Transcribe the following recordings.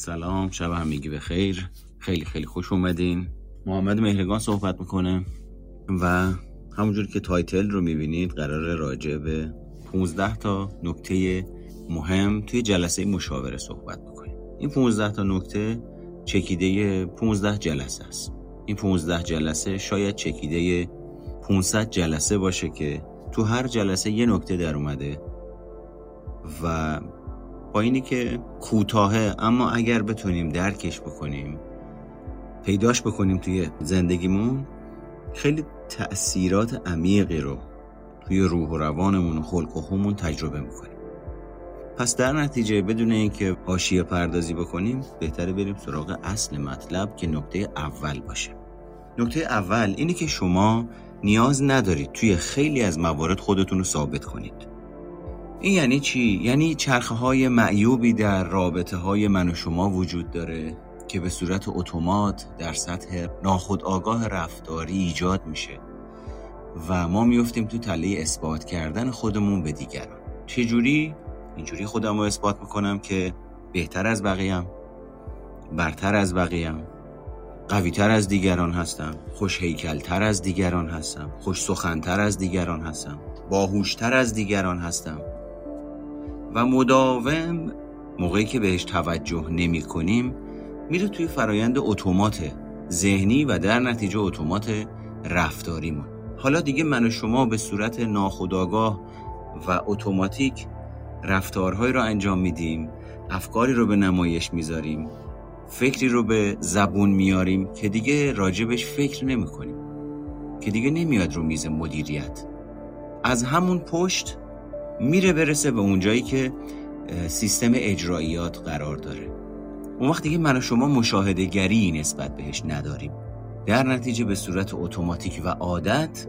سلام شب همگی به خیر. خیلی خیلی خوش اومدین. محمد مهرگان صحبت می‌کنه و همونجور که تایتل رو می‌بینید قرار راجع به 15 تا نکته مهم توی جلسه مشاوره صحبت بکنیم. این 15 تا نکته چکیده 15 جلسه است. این 15 جلسه شاید چکیده 500 جلسه باشه که تو هر جلسه یه نکته در اومده و با اینی که کوتاهه اما اگر بتونیم درکش بکنیم پیداش بکنیم توی زندگیمون خیلی تأثیرات عمیقی رو توی روح و روانمون و خلق و خومون تجربه می‌کنیم. پس در نتیجه بدون اینکه حاشیه پردازی بکنیم بهتره بریم سراغ اصل مطلب که نکته اول باشه. نکته اول اینه که شما نیاز ندارید توی خیلی از موارد خودتون رو ثابت کنید. این یعنی چی؟ یعنی چرخه های معیوبی در رابطه های من و شما وجود داره که به صورت اتومات در سطح ناخودآگاه رفتاری ایجاد میشه و ما میفتیم تو تله اثبات کردن خودمون به دیگران چجوری؟ اینجوری خودم رو اثبات می‌کنم که بهتر از بقیم برتر از بقیم قویتر از دیگران هستم خوش هیکلتر از دیگران هستم خوش سخنتر از دیگران هستم باهوشتر از دیگران هستم و مداوم موقعی که بهش توجه نمی کنیم میره توی فرایند اتومات ذهنی و در نتیجه اتومات رفتاریمون. حالا دیگه من و شما به صورت ناخودآگاه و اتوماتیک رفتارهایی رو انجام میدیم افکاری رو به نمایش می‌ذاریم فکری رو به زبون میاریم که دیگه راجبش فکر نمی کنیم که دیگه نمیاد رو میز مدیریت. از همون پشت میره برسه به اونجایی که سیستم اجراییات قرار داره. اون وقت دیگه من و شما مشاهده گری نسبت بهش نداریم. در نتیجه به صورت اتوماتیک و عادت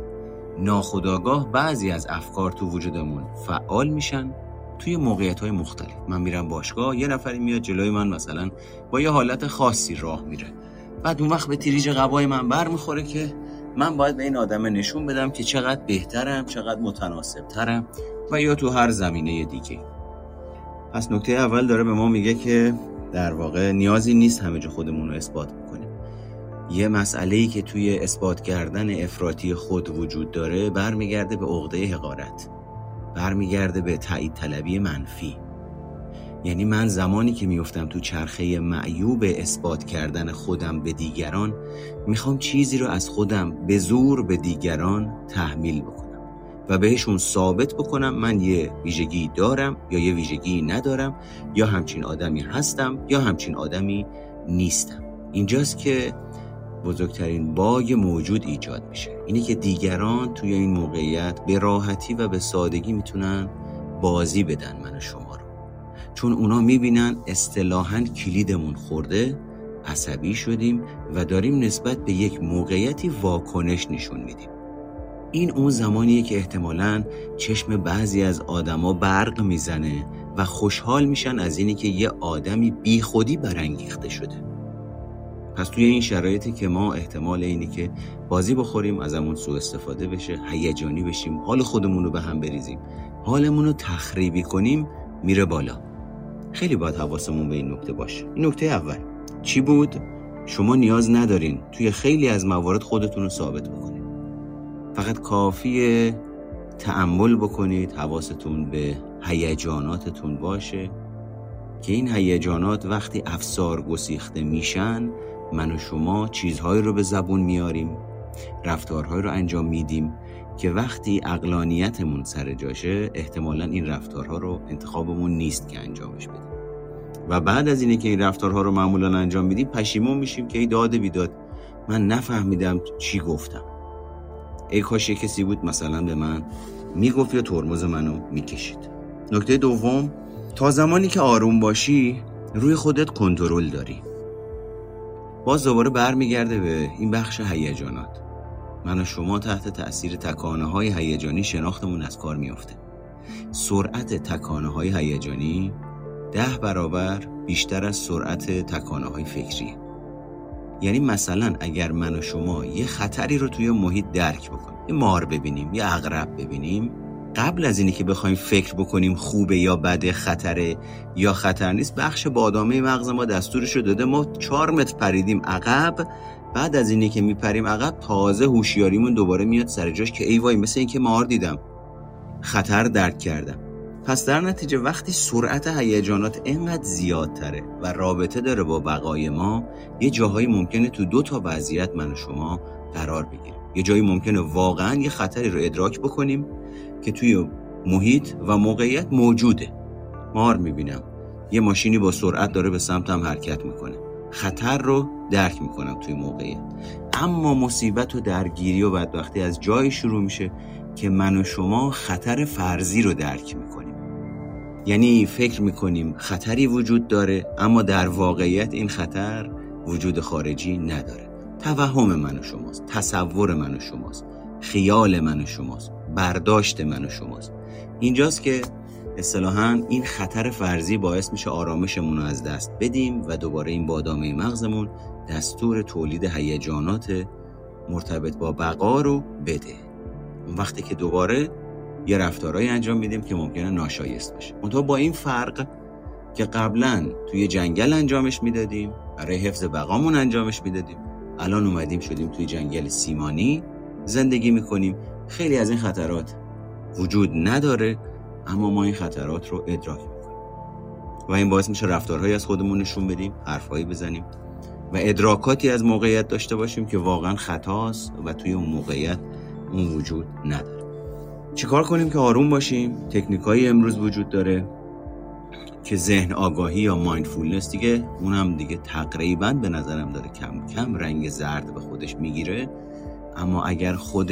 ناخداگاه بعضی از افکار تو وجودمون فعال میشن توی موقعیت های مختلف. من میرم باشگاه یه نفری میاد جلوی من مثلا با یه حالت خاصی راه میره. بعد اون وقت به تریج قبای من بر می‌خوره که من باید به این آدم نشون بدم که چقدر بهترم چقدر متناسبترم و یا تو هر زمینه دیگه. پس نکته اول داره به ما میگه که در واقع نیازی نیست همه جا خودمون رو اثبات بکنیم. یه مسئله ای که توی اثبات کردن افراطی خود وجود داره برمیگرده به عقده حقارت. برمیگرده به تایید طلبی منفی. یعنی من زمانی که میفتم تو چرخه معیوب اثبات کردن خودم به دیگران می‌خوام چیزی رو از خودم به زور به دیگران تحمیل بکنم و بهشون ثابت بکنم من یه ویژگی دارم یا یه ویژگی ندارم یا همچین آدمی هستم یا همچین آدمی نیستم. اینجاست که بزرگترین باگ موجود ایجاد میشه. اینه که دیگران توی این موقعیت به راحتی و به سادگی می‌تونن بازی بدن من و شما. چون اونا می‌بینن اصطلاحا کلیدمون خورده عصبی شدیم و داریم نسبت به یک موقعیتی واکنش نشون میدیم. این اون زمانیه که احتمالا چشم بعضی از آدما برق می‌زنه و خوشحال میشن از اینی که یه آدمی بی خودی برانگیخته شده. پس توی این شرایطی که ما احتمال اینی که بازی بخوریم از همون سوء استفاده بشه هیجانی بشیم حال خودمون رو به هم بریزیم حالمون رو تخریبی کنیم میره بالا. خیلی باید حواسمون به این نکته باشه. این نکته اول چی بود؟ شما نیاز ندارین توی خیلی از موارد خودتون رو ثابت بکنید فقط کافیه تعمل بکنید حواستون به هیجاناتتون باشه که این هیجانات وقتی افسار گسیخته میشن من و شما چیزهایی رو به زبون میاریم. رفتارهایی رو انجام میدیم که وقتی اقلانیتمون سر جاشه احتمالا این رفتارها رو انتخابمون نیست که انجامش بدیم. و بعد از اینه که این رفتارها رو معمولا انجام میدیم پشیمون میشیم که ای داده بیداد من نفهمیدم چی گفتم. ای کاش کسی بود مثلا به من می‌گفت یا ترمز منو می‌کشید. نکته دوم تا زمانی که آروم باشی روی خودت کنترل داری. باز دوباره برمیگرده به این بخش هیجانات. من و شما تحت تأثیر تکانه های هیجانی شناختمون از کار میافته. سرعت تکانه های هیجانی ده برابر بیشتر از سرعت تکانه های فکری. یعنی مثلا اگر من و شما یه خطری رو توی محیط درک بکنیم یه مار ببینیم یه اغرب ببینیم قبل از اینی که بخوایم فکر بکنیم خوبه یا بده خطره یا خطر نیست بخش بادامه مغز ما دستورش رو داده ما چهار متر پریدیم عقب بعد از اینی که میپریم عقب تازه هوشیاریمون دوباره میاد سر جاش که ای وای مثل اینکه مار دیدم. خطر درک کردم. پس در نتیجه وقتی سرعت هیجانات اینقدر زیادتره و رابطه داره با بقای ما یه جاهایی ممکنه تو دو تا وضعیت من و شما قرار بگیریم. یه جایی ممکنه واقعا یه خطری رو ادراک بکنیم که توی محیط و موقعیت موجوده. مار می‌بینم. یه ماشینی با سرعت داره به سمتم حرکت می‌کنه. خطر رو درک می‌کنم توی موقعیت. اما مصیبت و درگیری و بدبختی از جایی شروع میشه که من و شما خطر فرضی رو درک می‌کنیم. یعنی فکر می‌کنیم خطری وجود داره اما در واقعیت این خطر وجود خارجی نداره. توهم من و شماست تصور من و شماست خیال من و شماست برداشت من و شماست. اینجاست که اصطلاحا این خطر فرضی باعث میشه آرامشمون رو از دست بدیم و دوباره این بادامه مغزمون دستور تولید هیجانات مرتبط با بقا رو بده. اون وقتی که دوباره یه رفتارهایی انجام میدیم که ممکنه ناشایست باشه اونطور با این فرق که قبلا توی جنگل انجامش می‌دادیم برای حفظ بقامون انجامش می‌دادیم. الان اومدیم شدیم توی جنگل سیمانی زندگی می‌کنیم. خیلی از این خطرات وجود نداره. اما ما این خطرات رو ادراک می‌کنیم. و این باعث میشه رفتارهایی از خودمون نشون بدیم حرفهایی بزنیم و ادراکاتی از موقعیت داشته باشیم که واقعا خطاست و توی اون موقعیت اون وجود نداره. چیکار کنیم که آروم باشیم؟ تکنیکایی امروز وجود داره که ذهن آگاهی یا مایندفولنس دیگه اونم دیگه تقریبا به نظرم داره کم کم رنگ زرد به خودش می‌گیره. اما اگر خود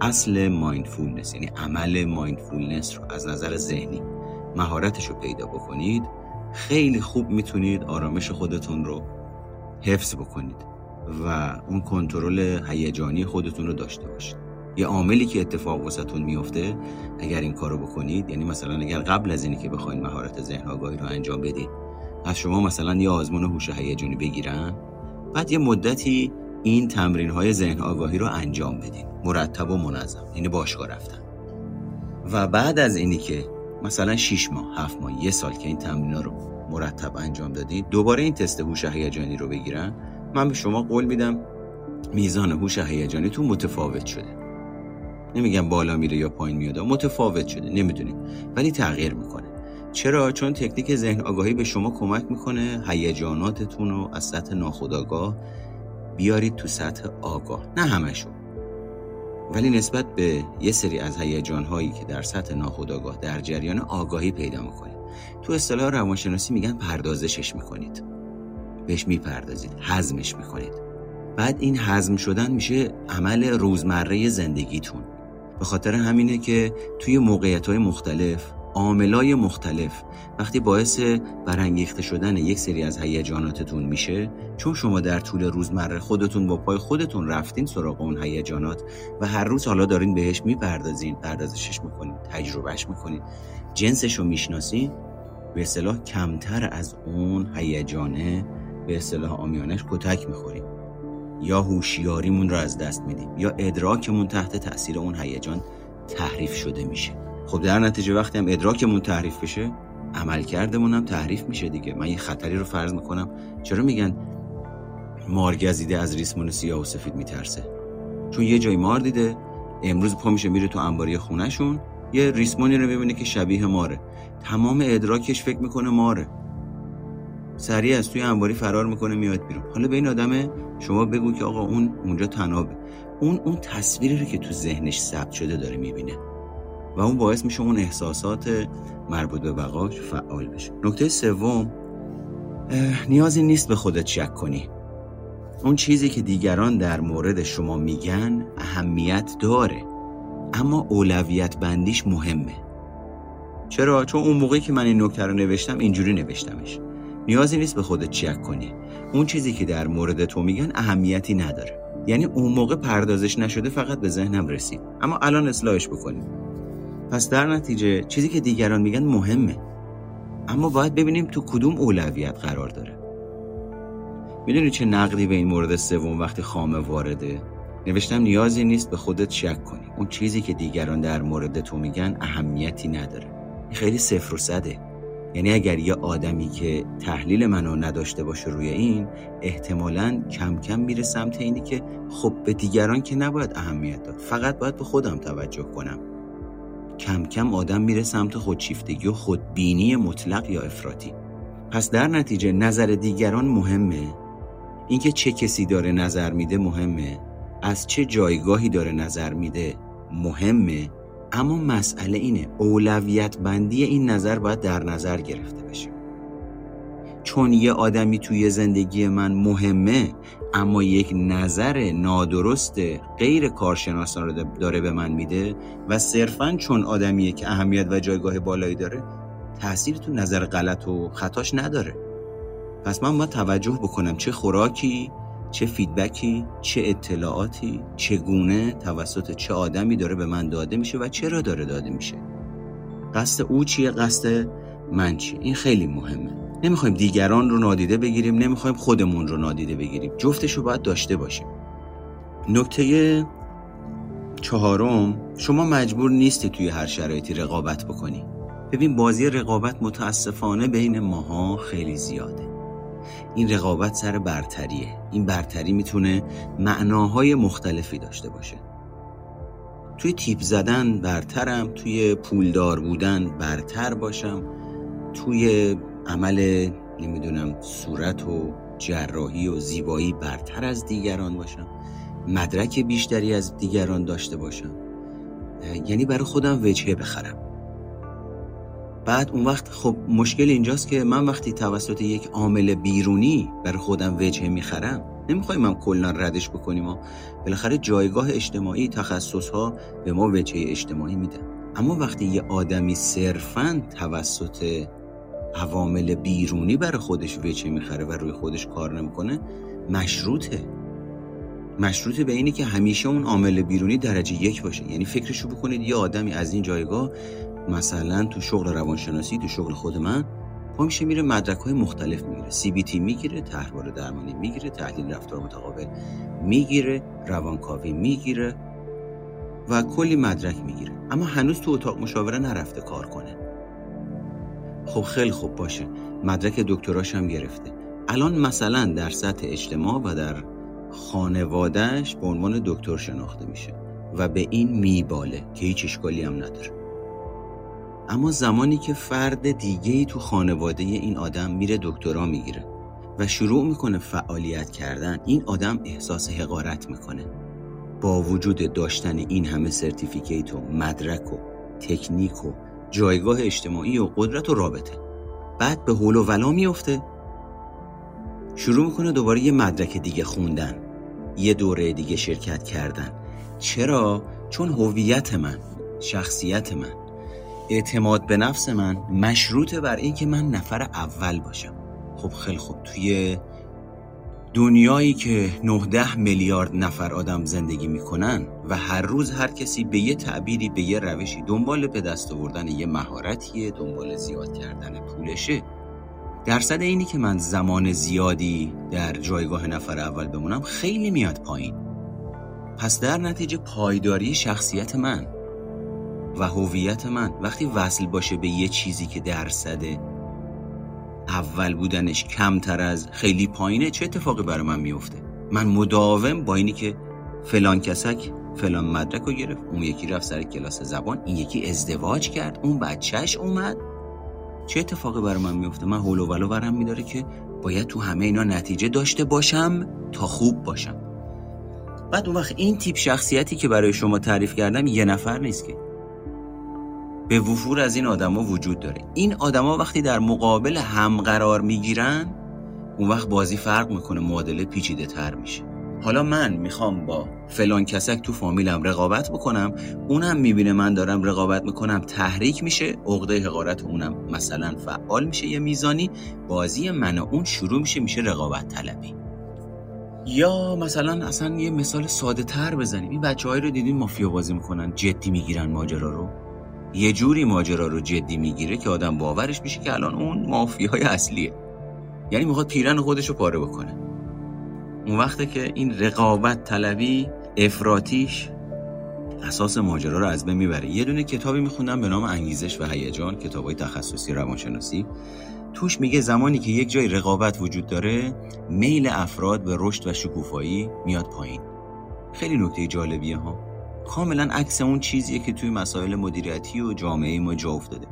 اصل mindfulness یعنی عمل mindfulness رو از نظر ذهنی مهارتش رو پیدا بکنید. خیلی خوب می‌تونید آرامش خودتون رو حفظ بکنید و اون کنترل هیجانی خودتون رو داشته باشید. یه عاملی که اتفاق واسهتون میفته اگر این کارو بکنید یعنی مثلا اگر قبل از اینی که بخواید مهارت ذهن آگاهی رو انجام بدید از شما مثلا یه آزمون هوش هیجانی بگیرن بعد یه مدتی این تمرین های ذهن آگاهی رو انجام بدین. مرتب و منظم. یعنی باشگاه رفتن. و بعد از اینی که مثلا 6 ماه 7 ماه یه سال که این تمرین ها رو مرتب انجام دادید دوباره این تست هوش هیجانی رو بگیرن من به شما قول میدم میزان هوش تو متفاوت شده. نمیگم بالا میره یا پایین میاد متفاوت شده. نمی‌دونیم. ولی تغییر می‌کنه. چرا؟ چون تکنیک ذهن آگاهی به شما کمک می‌کنه هیجاناتتون رو از سطح ناخودآگاه بیارید تو سطح آگاه. نه همشون ولی نسبت به یه سری از هیجان هایی که در سطح ناخودآگاه در جریان آگاهی پیدا می‌کنید تو اصطلاح روانشناسی میگن پردازشش می‌کنید. بهش می‌پردازید. حزمش می‌کنید. بعد این حزم شدن میشه عمل روزمره زندگیتون. به خاطر همینه که توی موقعیت های مختلف عاملای مختلف وقتی باعث برانگیخته شدن یک سری از هیجاناتتون میشه چون شما در طول روزمره خودتون با پای خودتون رفتین سراغ اون هیجانات و هر روز حالا دارین بهش می‌پردازین پردازشش می‌کنین تجربهش می‌کنین جنسش رو می‌شناسین به اصطلاح کمتر از اون هیجانه به اصطلاح آمیانش کتک می‌خوریم یا هوشیاریمون رو از دست میدیم یا ادراکمون تحت تاثیر اون هیجان تحریف شده میشه. خب در نتیجه وقتی هم ادراکمون تحریف بشه عملکردمون هم تحریف میشه دیگه. من یه خطری رو فرض می‌کنم. چرا میگن مار گزیده از ریسمون سیاه و سفید میترسه؟ چون یه جای مار دیده امروز پا میشه میره تو انباری خونهشون یه ریسمانی رو ببینه که شبیه ماره. تمام ادراکش فکر می‌کنه ماره. سریع از توی انباری فرار می‌کنه میاد بیرون. حالا به این آدمه شما بگو که آقا اون اونجا تنابه. اون اون تصویری رو که تو ذهنش ثبت شده داره می‌بینه. و اون باعث میشه اون احساسات مربوط به بقاش فعال بشه. نکته سوم نیازی نیست به خودت شک کنی. اون چیزی که دیگران در مورد شما میگن اهمیت داره اما اولویت بندیش مهمه. چرا؟ چون اون موقعی که من این نکته رو نوشتم اینجوری نوشتمش. نیازی نیست به خودت چک کنی. اون چیزی که در مورد تو میگن اهمیتی نداره. یعنی اون موقع پردازش نشده فقط به ذهنم رسید. اما الان اصلاحش بکنیم. پس در نتیجه چیزی که دیگران میگن مهمه. اما باید ببینیم تو کدوم اولویت قرار داره. می‌دونی چه نقدی به این مورد سوم وقتی خامه وارده؟ نوشتم نیازی نیست به خودت شک کنی. اون چیزی که دیگران در مورد تو میگن اهمیتی نداره. خیلی صفر و صده. یعنی اگر یه آدمی که تحلیل منو نداشته باشه روی این احتمالا کم کم میره سمت اینی که خب به دیگران که نباید اهمیت داد. فقط باید به خودم توجه کنم. کم کم آدم میره سمت خودشیفتگی و خودبینی مطلق یا افراطی. پس در نتیجه نظر دیگران مهمه؟ اینکه چه کسی داره نظر میده مهمه. از چه جایگاهی داره نظر میده مهمه. اما مسئله اینه اولویت بندی این نظر باید در نظر گرفته بشه. چون یه آدمی توی زندگی من مهمه اما یک نظر نادرست غیر کارشناسانه داره به من میده و صرفا چون آدمیه که اهمیت و جایگاه بالایی داره تأثیر تو نظر غلط و خطاش نداره. پس من باید توجه بکنم چه خوراکی چه فیدبکی چه اطلاعاتی چگونه توسط چه آدمی داره به من داده میشه و چرا داره داده میشه. قصد او چیه؟ قصد من چیه؟ این خیلی مهمه. نمی‌خوایم دیگران رو نادیده بگیریم نمی‌خوایم خودمون رو نادیده بگیریم. جفتش رو باید داشته باشیم. نکته چهارم شما مجبور نیستی توی هر شرایطی رقابت بکنی. ببین بازی رقابت متاسفانه بین ماها خیلی زیاده. این رقابت سر برتریه. این برتری می‌تونه معناهای مختلفی داشته باشه. توی تیپ زدن برترم توی پولدار بودن برتر باشم. توی عمل نمی‌دونم صورت و جراحی و زیبایی برتر از دیگران باشم. مدرک بیشتری از دیگران داشته باشم. یعنی برای خودم وجهه بخرم. بعد اون وقت خب مشکل اینجاست که من وقتی توسط یک عامل بیرونی برای خودم وجهه می‌خرم نمی‌خوایم هم کلا ردش بکنیم و بالاخره جایگاه اجتماعی تخصص ها به ما وجهه اجتماعی میدن. اما وقتی یه آدمی صرفا توسط عوامل بیرونی برای خودش وجهه می‌خره و روی خودش کار نمی‌کنه مشروطه. مشروطه به اینی که همیشه اون عامل بیرونی درجه یک باشه. یعنی فکرشو بکنید یه آدمی از این جایگاه مثلا تو شغل روانشناسی تو شغل خود من پا میشه میره مدرک های مختلف می‌گیره. سی بی تی می‌گیره تحول درمانی می‌گیره تحلیل رفتار متقابل می‌گیره روانکاوی می‌گیره و کلی مدرک می‌گیره. اما هنوز تو اتاق مشاوره نرفته کار کنه. خب خیلی خوب باشه. مدرک دکتراش هم گرفته. الان مثلا در سطح اجتماع و در خانوادهش به عنوان دکتر شناخته میشه و به این میباله که هیچ اشکالی هم نداره. اما زمانی که فرد دیگه ای تو خانواده این آدم میره دکترا می‌گیره و شروع می‌کنه فعالیت کردن این آدم احساس حقارت می‌کنه. با وجود داشتن این همه سرتیفیکیت و مدرک و تکنیک و جایگاه اجتماعی و قدرت و رابطه. بعد به حول و ولا میفته شروع می‌کنه دوباره یه مدرک دیگه خوندن. یه دوره دیگه شرکت کردن. چرا؟ چون هویت من شخصیت من اعتماد به نفس من مشروطه بر اینکه من نفر اول باشم. خب خیلی خوب. توی دنیایی که 19 میلیارد نفر آدم زندگی می‌کنن و هر روز هر کسی به یه تعبیری به یه روشی دنبال به دست آوردن یه مهارتیه دنبال زیاد کردن پولشه. درصد اینی که من زمان زیادی در جایگاه نفر اول بمونم خیلی میاد پایین. پس در نتیجه پایداری شخصیت من و هویت من وقتی وصل باشه به یه چیزی که درصد اول بودنش کمتر از خیلی پایینه چه اتفاقی برای من میفته من مداوم با اینی که فلان کسک فلان مدرک رو گرفت اون یکی رفت سر کلاس زبان این یکی ازدواج کرد اون بچهش اومد. چه اتفاقی برای من میفته من هولو ولو برم میداره که باید تو همه اینا نتیجه داشته باشم تا خوب باشم. بعد اون وقت این تیپ شخصیتی که برای شما تعریف کردم یه نفر نیست که. به وفور از این آدما وجود داره. این آدما وقتی در مقابل هم قرار می‌گیرن اون وقت بازی فرق می‌کنه معادله پیچیده تر میشه. حالا من می‌خوام با فلان کسک تو فامیلم رقابت بکنم اونم می‌بینه من دارم رقابت می‌کنم تحریک میشه عقده حقارت اونم مثلا فعال میشه یه میزانی بازی من و اون شروع میشه میشه رقابت طلبی. یا مثلا اصلا یه مثال ساده تر بزنیم. این بچه رو دیدین مافیا بازی می‌کنن جدی می‌گیرن ماجرا رو؟ یه جوری ماجرا رو جدی می‌گیره که آدم باورش میشه که الان اون مافیای اصلیه. یعنی می‌خواد پیرن خودش رو پاره بکنه. اون وقته که این رقابت طلبی افراتیش اساس ماجرا رو از بین می‌بره. یه دونه کتابی میخوندم به نام انگیزش و هیجان کتابای تخصصی روانشناسی. توش میگه زمانی که یک جای رقابت وجود داره میل افراد به رشد و شکوفایی میاد پایین. خیلی نکته جالبیه ها. کاملا عکس اون چیزیه که توی مسائل مدیریتی و جامعه ما جا افتاده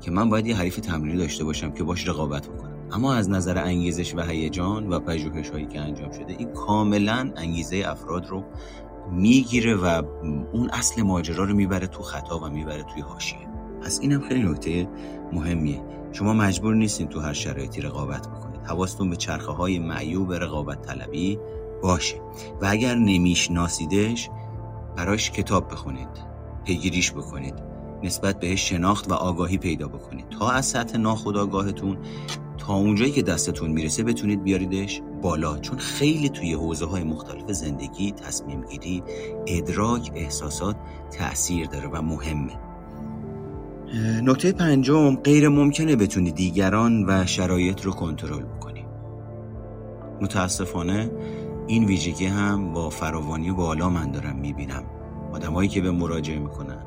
که من باید یه حریف تمرینی داشته باشم که باش رقابت بکنم. اما از نظر انگیزش و هیجان و پژوهش هایی که انجام شده این کاملا انگیزه افراد رو می‌گیره و اون اصل ماجرا رو می‌بره تو خطا و می‌بره توی حاشیه. پس اینم خیلی نکته مهمیه. شما مجبور نیستین تو هر شرایطی رقابت بکنید. حواستون به چرخه های معیوب رقابت طلبی باشه. و اگر نمیشناسیدش براش کتاب بخونید پیگیریش بکنید نسبت بهش شناخت و آگاهی پیدا بکنید. تا از سطح ناخودآگاهتون تا اونجایی که دستتون می‌رسه بتونید بیاریدش بالا. چون خیلی توی حوزه های مختلف زندگی تصمیم گیری ادراک احساسات تاثیر داره و مهمه. نکته پنجم غیر ممکنه بتونی دیگران و شرایط رو کنترل بکنی. متاسفانه این ویژگی هم با فراوانی بالا من دارم می‌بینم. آدمایی که به مراجعه می‌کنن.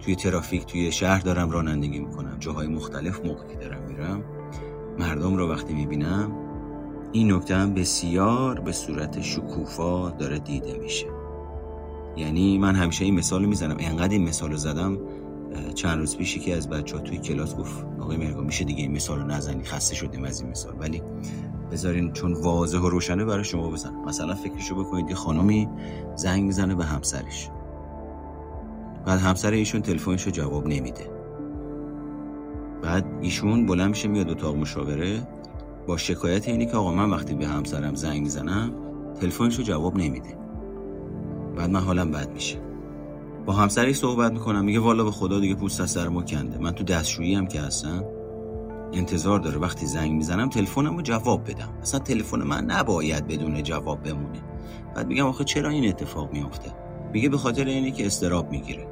توی ترافیک توی شهر دارم رانندگی می‌کنم. جاهای مختلف موقعی دارم میرم. مردم رو وقتی می‌بینم این نکته هم بسیار به صورت شکوفا داره دیده میشه. یعنی من همیشه این مثال می‌زنم. انقدر این مثال زدم چند روز پیشی که از بچه ها توی کلاس گفت آقای مرگا میشه دیگه این مثال رو نزنی؟ خسته شدیم از این مثال. ولی بذارین چون واضح و روشنه برای شما بزن مثلا فکرشو بکنید یه خانمی زنگ می‌زنه به همسرش. بعد همسر ایشون تلفنش رو جواب نمیده. بعد ایشون بلند میشه میاد اتاق مشاوره. با شکایت اینی که آقا من وقتی به همسرم زنگ می‌زنم تلفنش رو جواب نمیده. بعد من حالم بد میشه. با همسرش صحبت می‌کنم میگه والا به خدا دیگه پوست از سر ما کنده. من تو دستشویی هم که هستم انتظار داره. وقتی زنگ می‌زنم تلفنم رو جواب بدم. اصلا تلفن من نباید بدون جواب بمونه. بعد میگم آخه چرا این اتفاق میافته؟ میگه به خاطر اینی که استراب می‌گیره.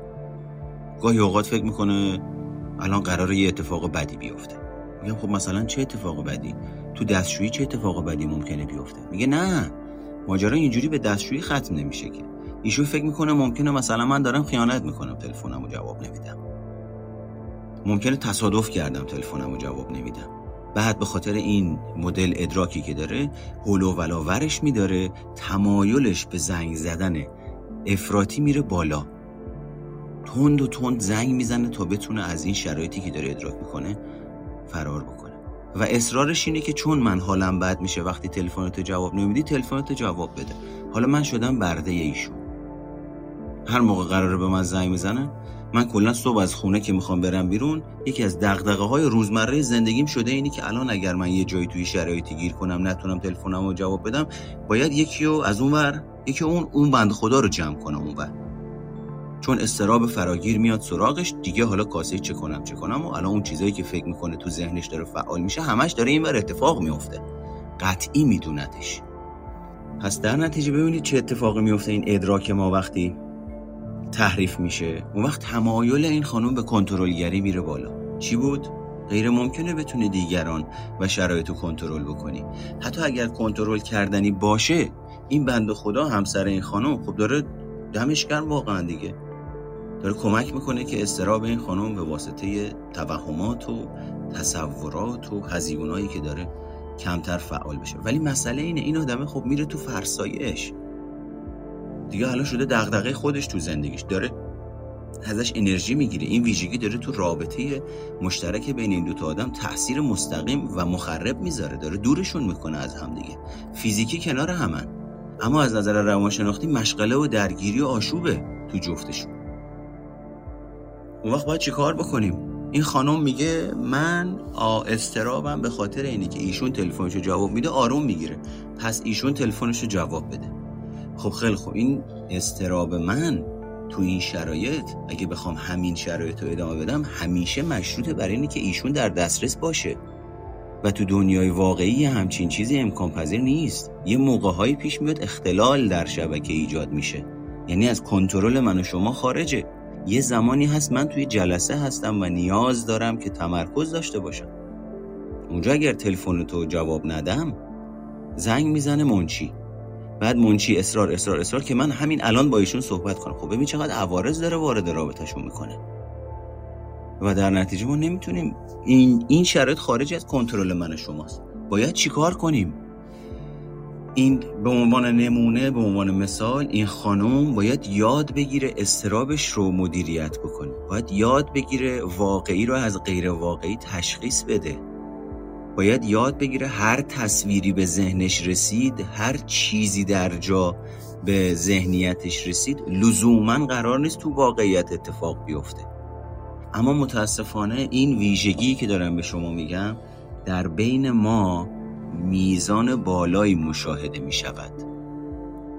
گاهی اوقات فکر می‌کنه الان قراره یه اتفاق بدی بیفته. میگم خب مثلا چه اتفاق بدی؟ تو دستشویی چه اتفاق بدی ممکنه بیفته؟ میگه نه. ماجرا اینجوری به دستشویی ختم نمیشه که. ایشون فکر می‌کنه ممکنه مثلا من دارم خیانت می‌کنم. تلفنمو جواب نمیدم. ممکنه تصادف کردم تلفنمو جواب نمیدم. بعد به خاطر این مدل ادراکی که داره هول و ولاورش میداره تمایلش به زنگ زدن افراطی میره بالا. تند و تند زنگ می‌زنه تا بتونه از این شرایطی که داره ادراک می‌کنه فرار بکنه. و اصرارش اینه که چون من حالم بد میشه وقتی تلفنت جواب نمیدی تلفنت جواب بده. حالا من شدم برده ایشون. هر موقع قراره به من زنگ می‌زنن من کلا صبح از خونه که می‌خوام برم بیرون یکی از دغدغه های روزمره زندگیم شده اینی که الان اگر من یه جایی توی شرایطی گیر کنم نتونم تلفنم رو جواب بدم باید یکی رو از اون ور یکی اون اون بند خدا رو جمع کنم اون ور. چون استراب فراگیر میاد سراغش دیگه حالا کاسه چه کنم چه کنم؟ و الان اون چیزایی که فکر می‌کنه تو ذهنش داره فعال میشه همش داره این ور اتفاق میفته قطعی میدوندش پس در نتیجه ببینید چه اتفاقی میفته این ادراک ما وقتی تحریف میشه. اون وقت تمایل این خانم به کنترلگری میره بالا. چی بود؟ غیر ممکنه بتونه دیگران و شرایط رو کنترل بکنی. حتی اگر کنترل کردنی باشه این بند خدا همسر این خانم خب داره دمش گرم واقعا دیگه. داره کمک می‌کنه که استراب این خانم به واسطه توهمات و تصورات و هزیونایی که داره کمتر فعال بشه. ولی مسئله اینه این آدمه خب میره تو فرسایش. دیگه حالا شده دغدغه خودش تو زندگیش. داره ازش انرژی می‌گیره. این ویژگی داره تو رابطه مشترک بین این دوتا آدم تاثیر مستقیم و مخرب می‌ذاره. داره دورشون می‌کنه از هم دیگه. فیزیکی کنار همن. اما از نظر روانشناختی مشغله و درگیری و آشوبه تو جفتشون. اون وقت باید چیکار بکنیم؟ این خانم میگه من استرابم به خاطر اینی که ایشون تلفنشو جواب میده آروم می‌گیره. پس ایشون تلفنشو جواب بده. خب خیلی خوب. این استراب من تو این شرایط اگه بخوام همین شرایط رو ادامه بدم همیشه مشروطه برای اینه که ایشون در دسترس باشه. و تو دنیای واقعی همچین چیزی امکان پذیر نیست. یه موقع پیش میاد اختلال در شبکه ایجاد میشه. یعنی از کنترل من و شما خارجه. یه زمانی هست من توی جلسه هستم و نیاز دارم که تمرکز داشته باشم. اونجا اگر تلفن تو جواب ندم زنگ می‌زنه منچی بعد منچی اصرار اصرار اصرار که من همین الان با ایشون صحبت کنم. خب ببین چقدر عوارض داره وارد رابطهشون می‌کنه. و در نتیجه ما نمی‌تونیم این این شرایط خارج از کنترل من شماست. باید چیکار کنیم؟ این به عنوان نمونه به عنوان مثال این خانم باید یاد بگیره استرابش رو مدیریت بکنه. باید یاد بگیره واقعی رو از غیر واقعی تشخیص بده. باید یاد بگیره هر تصویری به ذهنش رسید هر چیزی در جا به ذهنیتش رسید لزوما قرار نیست تو واقعیت اتفاق بیفته. اما متاسفانه این ویژگی که دارم به شما میگم در بین ما میزان بالایی مشاهده می شود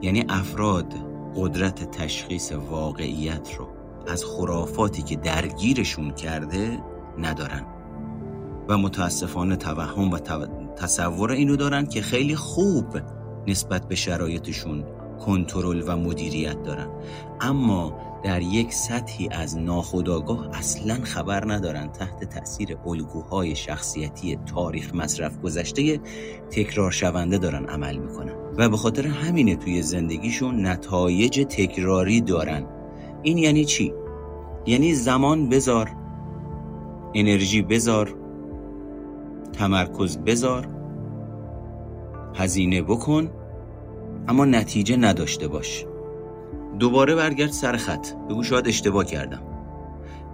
یعنی افراد قدرت تشخیص واقعیت رو از خرافاتی که درگیرشون کرده ندارن. و متاسفانه توهم و تصور اینو دارن که خیلی خوب نسبت به شرایطشون کنترل و مدیریت دارن. اما در یک سطحی از ناخودآگاه اصلا خبر ندارن تحت تاثیر الگوهای شخصیتی تاریخ مصرف گذشته تکرار شونده دارن عمل می‌کنن. و به خاطر همینه توی زندگیشون نتایج تکراری دارن. این یعنی چی؟ یعنی زمان بذار انرژی بذار تمرکز بذار هزینه بکن اما نتیجه نداشته باش. دوباره برگرد سر خط. بگو شاید اشتباه کردم.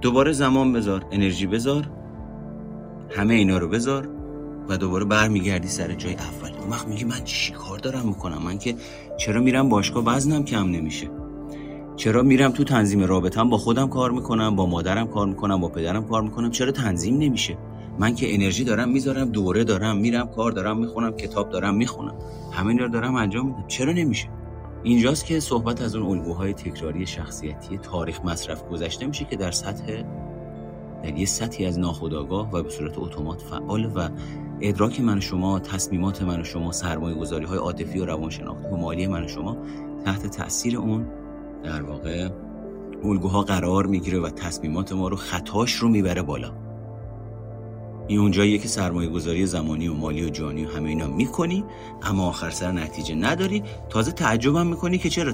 دوباره زمان بذار انرژی بذار همه اینا رو بذار و دوباره برمیگردی سر جای اول. اون وقت میگی من چی کار دارم می‌کنم؟ من که چرا میرم باشگاه؟ وزنم کم نمیشه. چرا میرم تو تنظیم رابطم با خودم کار می‌کنم با مادرم کار می‌کنم با پدرم کار می‌کنم؟ چرا تنظیم نمیشه؟ من که انرژی دارم می‌ذارم دوره دارم میرم کار دارم می‌خونم کتاب دارم می‌خونم. همین رو دارم انجام میدم. چرا نمیشه؟ اینجاست که صحبت از اون الگوهای تکراری شخصیتی تاریخ مصرف گذشته میشه که در سطح در یه سطحی از ناخودآگاه و به صورت اتومات فعال و ادراک من و شما تصمیمات من و شما سرمایه گذاری های عاطفی و روانشناختی و مالی من و شما تحت تاثیر اون در واقع الگوها قرار می‌گیره و تصمیمات ما رو خطاش رو می‌بره بالا. این اونجاییه که سرمایه گذاری زمانی و مالی و جانی و همه اینا می‌کنی اما آخر سر نتیجه نداری. تازه تعجبم می‌کنی که چرا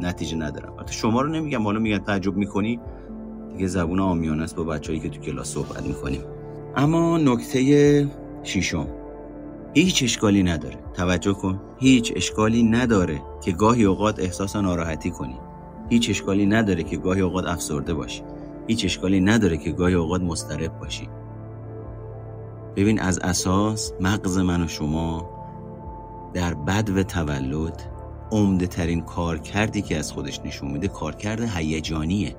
نتیجه ندارم. حتی شما رو نمیگم حالا میگن تعجب می‌کنی. دیگه زبون آمیانه است با بچههایی که تو کلاس صحبت می‌کنیم. اما نکته شیشم هیچ اشکالی نداره. توجه کن. هیچ اشکالی نداره که گاهی اوقات احساس ناراحتی کنی. هیچ اشکالی نداره که گاهی اوقات افسرده باشی. هیچ اشکالی نداره که گاهی اوقات مضطرب باشی. ببین از اساس مغز من و شما در بد و تولد عمده ترین کار کردی که از خودش نشون میده کارکرد هیجانیه.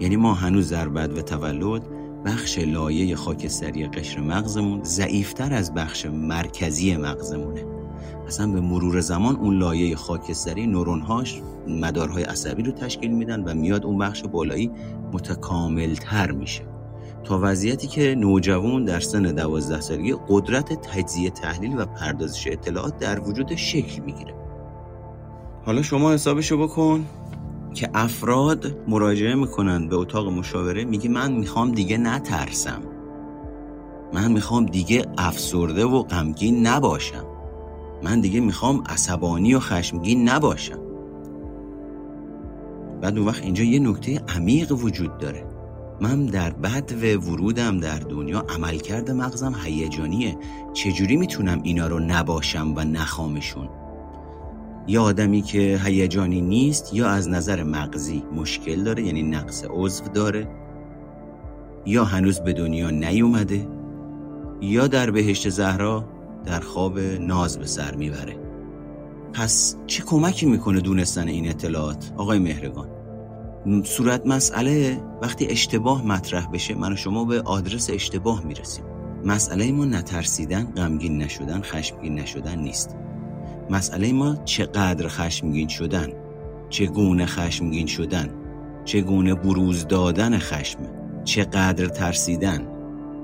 یعنی ما هنوز در بد و تولد بخش لایه خاکستری قشر مغزمون ضعیفتر از بخش مرکزی مغزمونه. اصلا به مرور زمان اون لایه خاکستری نورونهاش مدارهای عصبی رو تشکیل میدن و میاد اون بخش بالایی متکاملتر میشه. تا وضعیتی که نوجوان در سن دوازده سالگی قدرت تجزیه تحلیل و پردازش اطلاعات در وجود شکل می‌گیره. حالا شما حسابشو بکن که افراد مراجعه می‌کنن به اتاق مشاوره میگه من می‌خوام دیگه نترسم. من می‌خوام دیگه افسرده و غمگین نباشم. من دیگه می‌خوام عصبانی و خشمگین نباشم. بعد اون وقت اینجا یه نکته عمیق وجود داره. من در بد و ورودم در دنیا. عملکرد مغزم هیجانیه. چجوری می‌تونم اینا رو نباشم و نخوامشون؟ یا آدمی که هیجانی نیست یا از نظر مغزی مشکل داره یعنی نقص عضو داره یا هنوز به دنیا نیومده یا در بهشت زهرا در خواب ناز به سر می‌بره. پس چه کمکی می‌کنه دونستن این اطلاعات؟ آقای مهرگان. صورت مسئله وقتی اشتباه مطرح بشه من و شما به آدرس اشتباه می‌رسیم. مسئله ما نترسیدن غمگین نشدن خشمگین نشدن نیست. مسئله ما چقدر خشمگین شدن چگونه خشمگین شدن چگونه بروز دادن خشم چقدر ترسیدن.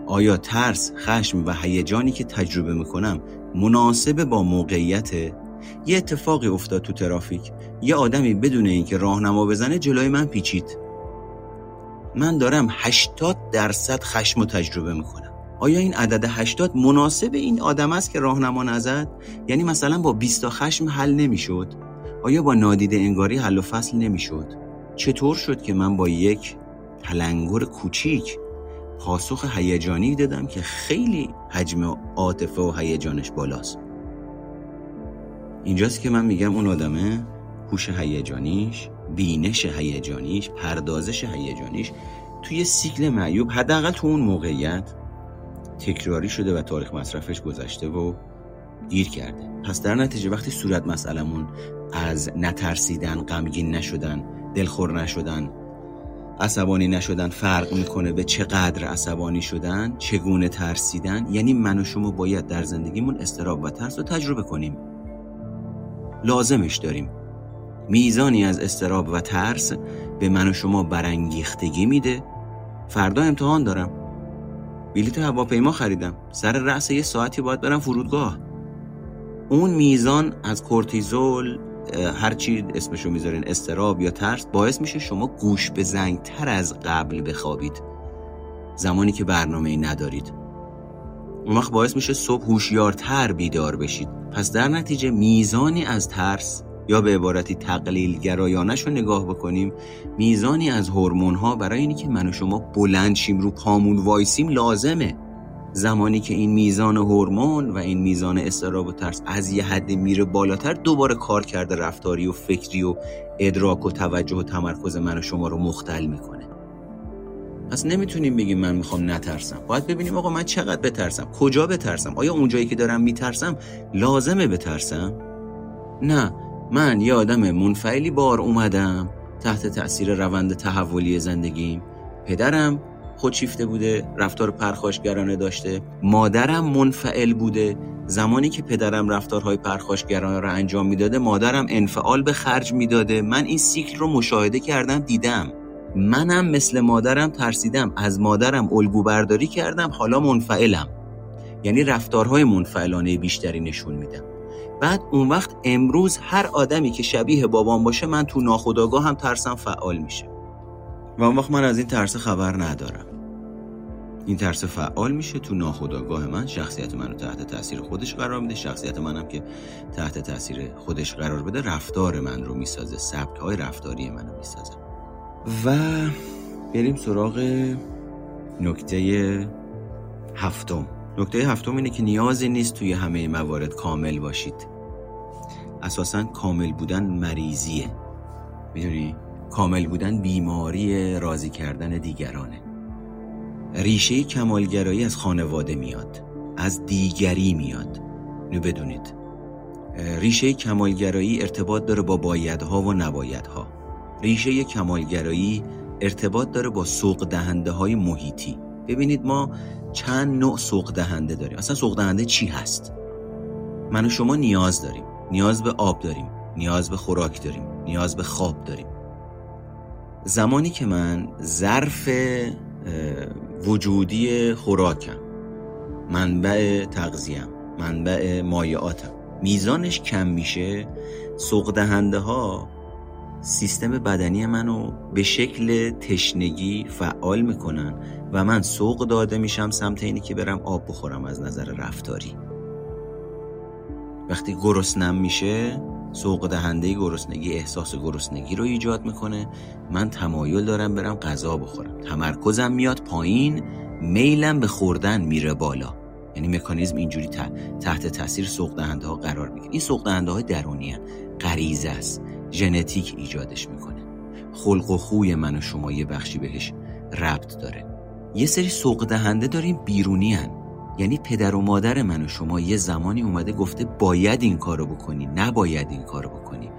آیا ترس خشم و هیجانی که تجربه می‌کنم مناسب با موقعیت یه اتفاقی افتاد تو ترافیک. یه آدمی بدون اینکه راهنما بزنه جلوی من پیچید. من دارم 80 درصد خشم رو تجربه می‌کنم. آیا این عدد 80 مناسب این آدم است که راهنما نزد؟ یعنی مثلا با 20 خشم حل نمی‌شد؟ آیا با نادیده انگاری حل و فصل نمی‌شد؟ چطور شد که من با یک تلنگر کوچیک پاسخ هیجانی دادم که خیلی حجم عاطفه و هیجانش بالاست؟ اینجاست که من میگم اون آدمه هوش هیجانیش بینش هیجانیش پردازش هیجانیش توی سیکل معیوب حداقل تو اون موقعیت تکراری شده و تاریخ مصرفش گذشته و گیر کرده. پس در نتیجه وقتی صورت مسئلمون از نترسیدن غمگین نشدن دلخور نشدن عصبانی نشدن فرق می‌کنه به چقدر عصبانی شدن چگونه ترسیدن یعنی من و شما باید در زندگیمون استراب و ترس رو تجربه کنیم. لازمش داریم. میزانی از استراب و ترس به من و شما برانگیختگی میده. فردا امتحان دارم. بلیط هواپیما خریدم. سر رأس یه ساعتی باید برم فرودگاه. اون میزان از کورتیزول هرچی اسمشو می‌ذارین استراب یا ترس باعث میشه شما گوش به زنگ تر از قبل بخوابید. زمانی که برنامه ای ندارید. اون وقت باعث میشه صبح هوشیارتر بیدار بشید. پس در نتیجه میزانی از ترس یا به عبارتی تقلیل گرایانش رو نگاه بکنیم میزانی از هورمون ها برای اینی که من و شما بلند شیم رو پامون وایسیم لازمه. زمانی که این میزان هورمون و این میزان استراب و ترس از یه حدی میره بالاتر دوباره کار کرده رفتاری و فکری و ادراک و توجه و تمرکز من و شما رو مختل می‌کنه. پس نمی‌تونیم بگیم من می‌خوام نترسم. باید ببینیم آقا من چقدر بترسم؟ کجا بترسم؟ آیا اونجایی که دارم میترسم لازمه بترسم؟ نه من یه آدم منفعلی بار اومدم تحت تأثیر روند تحولی زندگیم. پدرم خودشیفته بوده رفتار پرخاشگرانه داشته. مادرم منفعل بوده. زمانی که پدرم رفتارهای پرخاشگرانه را انجام می‌داده مادرم انفعال به خرج می‌داده. من این سیکل رو مشاهده کردم دیدم. منم مثل مادرم ترسیدم از مادرم الگو برداری کردم حالا منفعلم. یعنی رفتارهای منفعلانه بیشتری نشون میدم. بعد اون وقت امروز هر آدمی که شبیه بابام باشه من تو ناخودآگاه هم ترسم فعال میشه. و اون وقت من از این ترس خبر ندارم. این ترس فعال میشه تو ناخودآگاه من شخصیت منو تحت تاثیر خودش قرار میده. شخصیت منم که تحت تاثیر خودش قرار بده رفتار من رو می‌سازه سبک های رفتاری منو می‌سازه. و بریم سراغ نکته هفتم. نکته هفتم اینه که نیازی نیست توی همه موارد کامل باشید. اساسا کامل بودن مریضیه. می‌دونی؟ کامل بودن بیماری راضی کردن دیگرانه. ریشه کمالگرایی از خانواده میاد. از دیگری میاد. نو بدونید. ریشه کمالگرایی ارتباط داره با بایدها و نبایدها. ریشه کمالگرایی ارتباط داره با سوق دهنده های محیطی. ببینید ما چند نوع سوق دهنده داریم. اصلا سوق دهنده چی هست؟ من و شما نیاز داریم. نیاز به آب داریم. نیاز به خوراک داریم. نیاز به خواب داریم. زمانی که من ظرف وجودی خوراکم منبع تغذیم منبع مایعاتم میزانش کم میشه سوق دهنده ها سیستم بدنی منو به شکل تشنگی فعال می‌کنن و من سوق داده میشم سمت اینی که برم آب بخورم از نظر رفتاری. وقتی گرسنم میشه سوق دهنده گرسنگی احساس گرسنگی رو ایجاد می‌کنه. من تمایل دارم برم غذا بخورم. تمرکزم میاد پایین میلم به خوردن میره بالا. یعنی مکانیزم اینجوری تحت تاثیر سوق دهنده ها قرار می‌گیره. این سوق دهنده های درونی غریزه است. ژنتیک ایجادش می‌کنه. خلق و خوی من و شما یه بخشی بهش ربط داره. یه سری سوق دهنده داریم بیرونی هن. یعنی پدر و مادر من و شما یه زمانی اومده گفته باید این کارو بکنی نباید این کارو بکنی.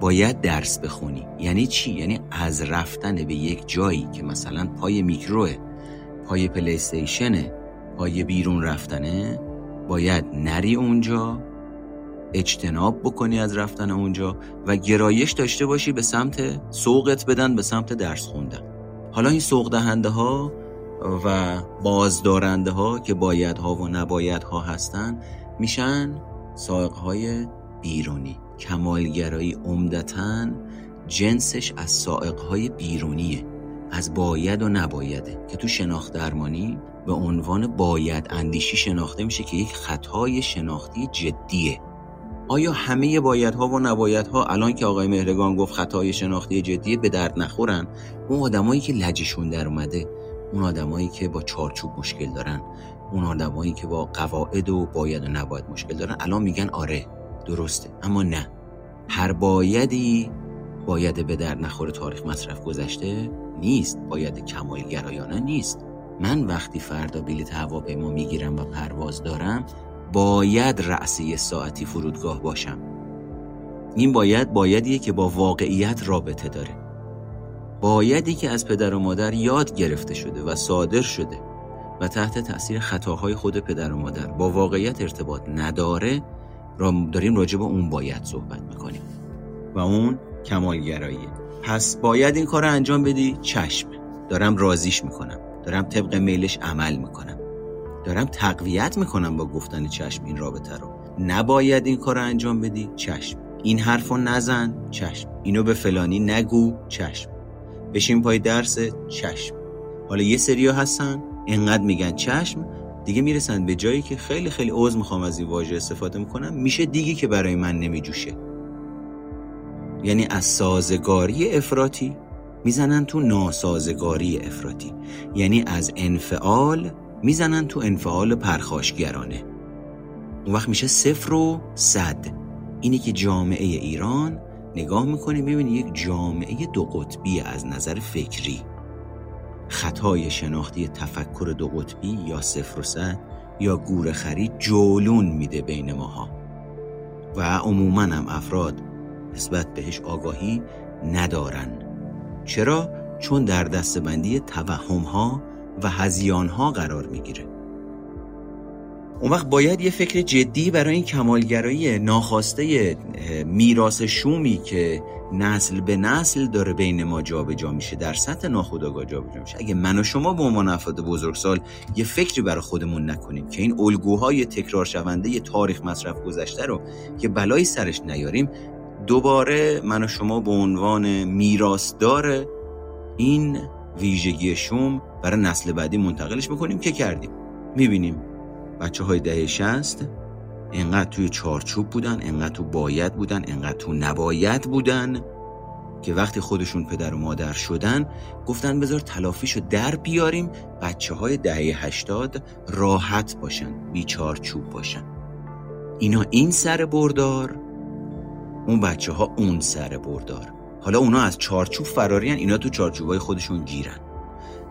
باید درس بخونی. یعنی چی؟ یعنی از رفتن به یک جایی که مثلا پای میکروه پای پلیستیشنه پای بیرون رفتنه باید نری اونجا. اجتناب بکنی از رفتن اونجا و گرایش داشته باشی به سمت سوقت بدن به سمت درس خوندن. حالا این سوق دهنده ها و بازدارنده ها که باید ها و نباید ها هستن میشن سائق های بیرونی. کمالگرایی عمدتا جنسش از سائق های بیرونیه از باید و نبایده که تو شناخت درمانی به عنوان باید اندیشی شناخته میشه که یک خطای شناختی جدیه. آیا همه بایدها و نبایدها الان که آقای مهرگان گفت خطای شناختی جدیه به درد نخورن اون آدمایی که لجشون در اومده اون آدمایی که با چارچوب مشکل دارن اون آدمایی که با قواعد و باید و نباید مشکل دارن؟ الان میگن آره درسته اما نه. هر بایدی باید به در نخور تاریخ مصرف گذشته نیست باید کمالگرایانه نیست. من وقتی فردا بلیت هواپیما می‌گیرم و پرواز دارم باید رأسی ساعتی فرودگاه باشم. این باید بایدیه که با واقعیت رابطه داره. بایدی که از پدر و مادر یاد گرفته شده و صادر شده و تحت تاثیر خطاهای خود پدر و مادر با واقعیت ارتباط نداره را داریم راجع به اون باید صحبت می‌کنیم. و اون کمالگراییه. پس باید این کار رو انجام بدی چشم. دارم رازیش می‌کنم. دارم طبق میلش عمل می‌کنم. دارم تقویت می‌کنم با گفتن چشم این رابطه رو. نباید این کار انجام بدی چشم. این حرف رو نزن چشم. اینو به فلانی نگو چشم. بشین پای درس چشم. حالا یه سریا هستن انقدر میگن چشم دیگه می‌رسن به جایی که خیلی خیلی عوض می‌خوام از این واژه استفاده می‌کنم. میشه دیگه که برای من نمیجوشه. یعنی از سازگاری افراطی می‌زنن تو ناسازگاری افراطی. یعنی از انفعال می‌زنن تو انفعال پرخاشگرانه. اون وقت میشه صفر و صد. اینی که جامعه ایران نگاه می‌کنی ببینی یک جامعه دو قطبی از نظر فکری. خطای شناختی تفکر دو قطبی یا صفر و صد یا گورخری جولون میده بین ماها. و عموما هم افراد نسبت بهش آگاهی ندارن. چرا؟ چون در دستبندی توهم ها و هزیان ها قرار می‌گیره. اون وقت باید یه فکر جدی برای این کمالگرایی ناخواسته میراث شومی که نسل به نسل داره بین ما جابجا جا میشه در سطح ناخودآگاه جابجا میشه. اگه من و شما به عنوان افراد بزرگسال یه فکری برای خودمون نکنیم که این الگوهای تکرار شونده تاریخ مصرف گذشته رو که بلایی سرش نیاریم دوباره من و شما به عنوان میراثدار این ویژگی شوم برای نسل بعدی منتقلش می‌کنیم که کردیم؟ می‌بینیم بچه های دهه شست انقدر توی چارچوب بودن انقدر تو باید بودن انقدر تو نباید بودن که وقتی خودشون پدر و مادر شدن گفتن بذار تلافیشو در بیاریم بچه های دهه هشتاد راحت باشن بی چارچوب باشن. اینا این سر بردار اون بچه ها اون سر بردار. حالا اونا از چارچوب فرارین اینا تو چارچوبای خودشون گیرن.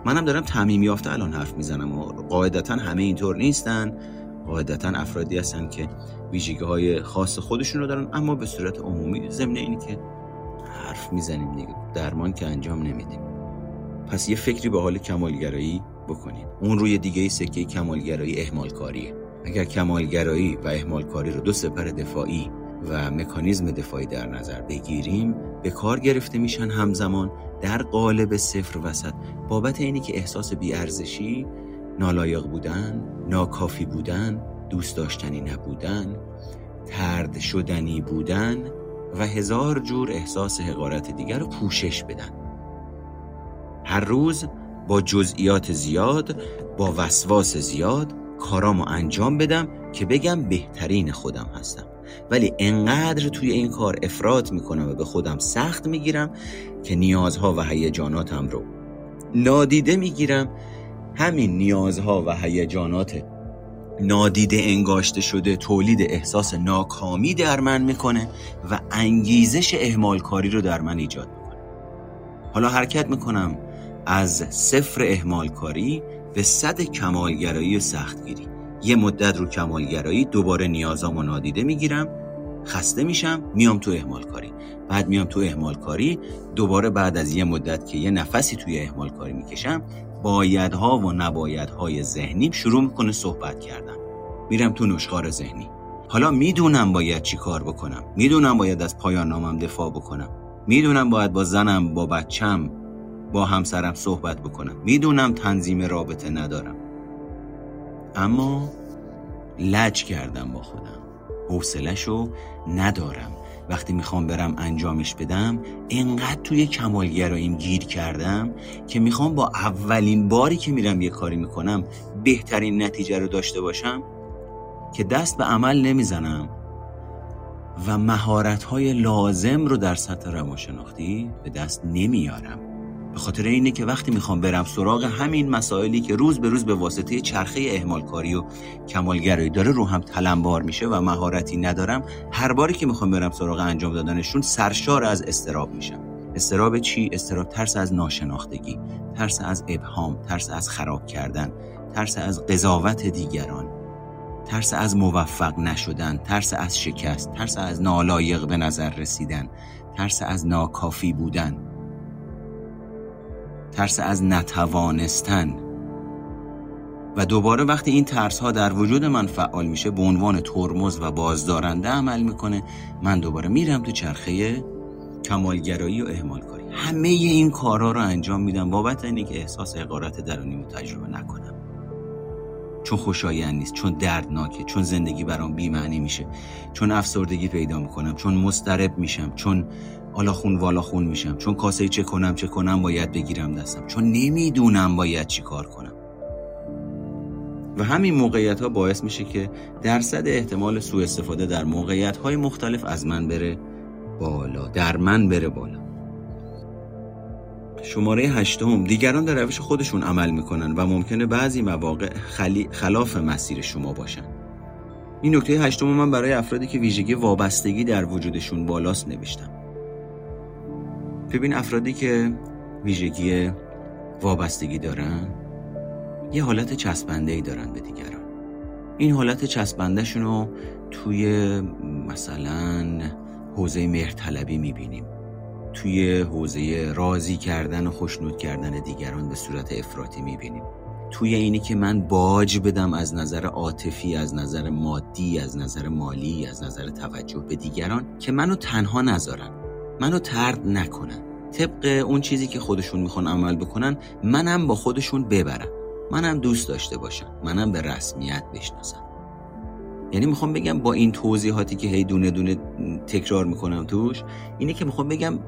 منم دارم تعمیم یافته الان حرف می‌زنم و قاعدتا همه اینطور نیستن. قاعدتا افرادی هستن که ویژگی های خاص خودشون رو دارن اما به صورت عمومی ضمن اینی که حرف می‌زنیم دیگه درمان که انجام نمیدیم. پس یه فکری به حال کمالگرایی بکنید اون روی دیگه سکه کمالگرایی اهمالکاریه. اگر کمالگرایی و اهمالکاری رو دو سپر دفاعی و مکانیزم دفاعی در نظر بگیریم به کار گرفته میشن همزمان در قالب صفر وسط. بابت اینی که احساس بیارزشی نالایق بودن ناکافی بودن دوست داشتنی نبودن ترد شدنی بودن و هزار جور احساس حقارت دیگر رو پوشش بدن. هر روز با جزئیات زیاد با وسواس زیاد کارامو انجام بدم که بگم بهترین خودم هستم. ولی انقدر توی این کار افراد می‌کنم و به خودم سخت می‌گیرم که نیازها و هیجاناتم رو نادیده می‌گیرم. همین نیازها و هیجانات نادیده انگاشته شده تولید احساس ناکامی در من می‌کنه و انگیزش اهمال کاری رو در من ایجاد می‌کنه. حالا حرکت می‌کنم از صفر اهمال کاری به صد کمالگرایی و سختگیری. یه مدت رو کمالگرایی دوباره نیازامو نادیده می‌گیرم خسته میشم میام تو اهمال کاری بعد میام تو اهمال کاری دوباره بعد از یه مدت که یه نفسی توی اهمال کاری می‌کشم بایدها و نبایدهای ذهنیم شروع می‌کنه صحبت کردن. میرم تو نشخار ذهنی. حالا می‌دونم باید چی کار بکنم. می‌دونم باید از پایان نامم دفاع بکنم. می‌دونم باید با زنم با بچم با همسرم صحبت بکنم. می‌دونم تنظیم رابطه ندارم. اما لج کردم با خودم. حوصلهشو ندارم. وقتی می‌خوام برم انجامش بدم انقدر توی کمالگراییم گیر کردم که می‌خوام با اولین باری که میرم یه کاری می‌کنم بهترین نتیجه رو داشته باشم که دست به عمل نمی‌زنم و مهارت های لازم رو در سطح روانشناختی به دست نمیارم. به خاطر اینه که وقتی می‌خوام برم سراغ همین مسائلی که روز به روز به واسطه چرخه اهمال کاری و کمالگرایی داره رو هم تلمبار میشه و مهارتی ندارم هر باری که می‌خوام برم سراغ انجام دادنشون سرشار از استراب میشم. استراب چی؟ استراب ترس از ناشناختگی ترس از ابهام ترس از خراب کردن ترس از قضاوت دیگران ترس از موفق نشدن ترس از شکست ترس از نالایق به نظر رسیدن ترس از ناکافی بودن. ترس از نتوانستن. و دوباره وقتی این ترس ها در وجود من فعال میشه به عنوان ترمز و بازدارنده عمل می‌کنه من دوباره میرم تو چرخه کمالگرایی و اهمال کاری همه این کارها رو انجام میدم بابت اینکه احساس حقارت درونی تجربه نکنم. چون خوشایند نیست چون دردناکه چون زندگی برام بیمعنی میشه چون افسردگی پیدا می‌کنم چون مسترب میشم چون حالا خون والا خون میشم. چون کاسه چه کنم چه کنم باید بگیرم دستم. چون نمی‌دونم باید چی کار کنم. و همین موقعیت ها باعث میشه که درصد احتمال سوء استفاده در موقعیت های مختلف از من بره بالا. در من بره بالا. شماره هشتم. دیگران در روش خودشون عمل می‌کنن و ممکنه بعضی مواقع خلی... خلاف مسیر شما باشن. این نکته هشتم من برای افرادی که ویژگی وابستگی در وجودشون بالاست نوشتم. ببین افرادی که ویژگی وابستگی دارن یه حالت چسبنده ای دارن به دیگران. این حالت چسبندهشون رو توی مثلا حوزه مهرطلبی می‌بینیم. توی حوزه راضی کردن و خوشنود کردن دیگران به صورت افراطی می‌بینیم. توی اینی که من باج بدم از نظر عاطفی از نظر مادی از نظر مالی از نظر توجه به دیگران که منو تنها نذارن. منو ترد نکنن. طبق اون چیزی که خودشون می‌خوان عمل بکنن منم با خودشون ببرم. منم دوست داشته باشم. منم به رسمیت بشناسم. یعنی می‌خوام بگم با این توضیحاتی که هی دونه دونه تکرار می‌کنم توش اینه که می‌خوام بگم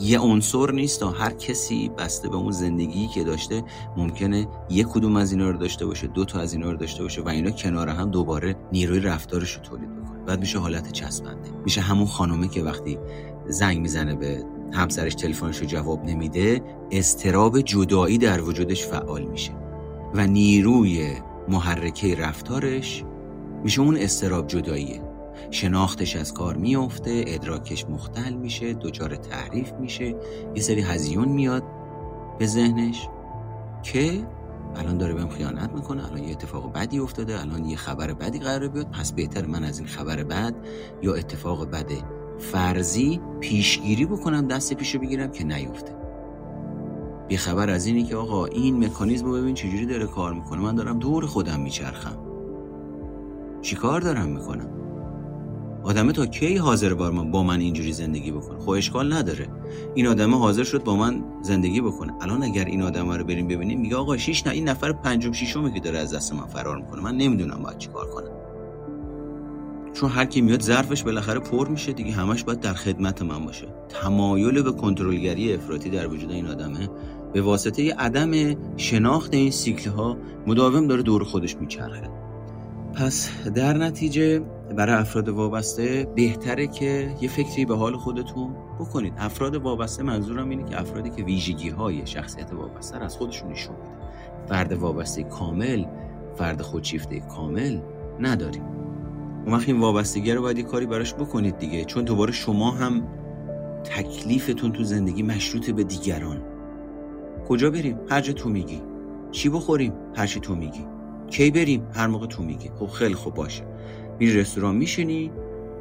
یه عنصر نیست تا هر کسی بسته به اون زندگی که داشته ممکنه یک کدوم از اینا رو داشته باشه دو تا از اینا رو داشته باشه و اینا کنار هم دوباره نیروی رفتارش رو تولید بکنه. بعد میشه حالت چسبنده. میشه همون خانومه که وقتی زنگ می‌زنه به همسرش تلفنش رو جواب نمیده استراب جدایی در وجودش فعال میشه و نیروی محرکه رفتارش میشه اون استراب جداییه. شناختش از کار میفته ادراکش مختل میشه دچار تعریف میشه یه سری هزیون میاد به ذهنش که الان داره بهم خیانت می‌کنه الان یه اتفاق بدی افتاده الان یه خبر بدی قراره بیاد پس بهتر من از این خبر بد یا اتفاق بد فرضی پیشگیری بکنم دست پیشو بگیرم که نیفته. بی خبر از اینی که آقا این مکانیزم رو ببین چجوری داره کار می‌کنه. من دارم دور خودم میچرخم. چیکار دارم می‌کنم؟ آدمه تا کی حاضر با من با من اینجوری زندگی بکنه؟ خب اشکال نداره. این آدمه حاضر شد با من زندگی بکنه. الان اگر این آدمه رو بریم ببینیم میگه آقا شیش نه این نفر پنجم ششمه که داره از دست من فرار می‌کنه. من نمی‌دونم باید چیکار کنم. چون هر کی میاد ظرفش بالاخره پر میشه دیگه همش باید در خدمت من باشه. تمایل به کنترلگری افراطی در وجود این آدمه. به واسطه عدم شناخت این سیکل ها مداوم داره دور خودش میچرخه. پس در نتیجه برای افراد وابسته بهتره که یه فکری به حال خودتون بکنید. افراد وابسته منظورم اینه که افرادی که ویژگی های شخصیت وابسته از خودشون نشون فرد وابسته کامل فرد خودشیفته کامل نداریم. اون وقت این وابستگی رو باید یه کاری براش بکنید دیگه. چون دوباره شما هم تکلیفتون تو زندگی مشروط به دیگران. کجا بریم؟ هر جا تو میگی. چی بخوریم؟ هر چی تو میگی. کی بریم؟ هر موقع تو میگی. خب خیلی خوب باشه. میری رستوران میشینی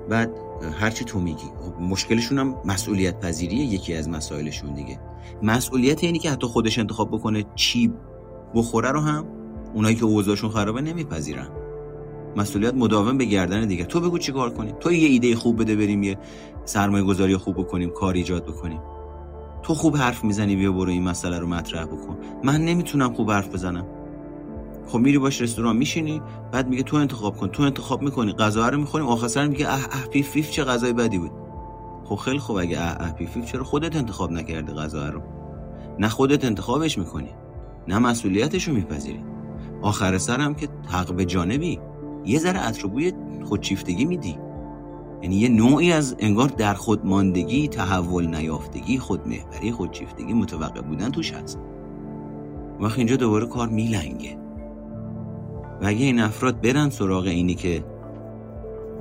بعد هرچی تو میگی. خب مشکلشون هم مسئولیت پذیریه یکی از مسائلشون دیگه. مسئولیت یعنی که حتی خودش انتخاب بکنه چی بخوره رو هم اونایی که اوضاعشون خرابه نمیپذیرن. مسئولیت مداوم به گردن دیگه. تو بگو چی کار کنیم؟ تو یه ایده خوب بده بریم یه سرمایه گذاری خوب بکنیم کار ایجاد بکنیم. تو خوب حرف می‌زنی بیا برو این مسئله رو مطرح بکن. من نمی‌تونم خوب حرف بزنم. خب میری باش رستوران میشینی بعد میگه تو انتخاب کن. تو انتخاب می‌کنی غذا رو می‌خوریم آخر سر میگه اه اه پیف پیف چه غذای بدی بود. خب خیلی خوب اگه اه اه پیف پیف چرا خودت انتخاب نکردی غذا رو؟ نه خودت انتخابش می‌کنی نه مسئولیتش رو میپذیری. آخر سر هم که حق جانبی. یه ذره اتروبوی خودشیفتگی میدی. یعنی یه نوعی از انگار در خودماندگی تحول نیافتگی خودمهوری خودشیفتگی متوقع بودن توش هست. وقت اینجا دوباره کار میلنگه. و اگه این افراد برن سراغ اینی که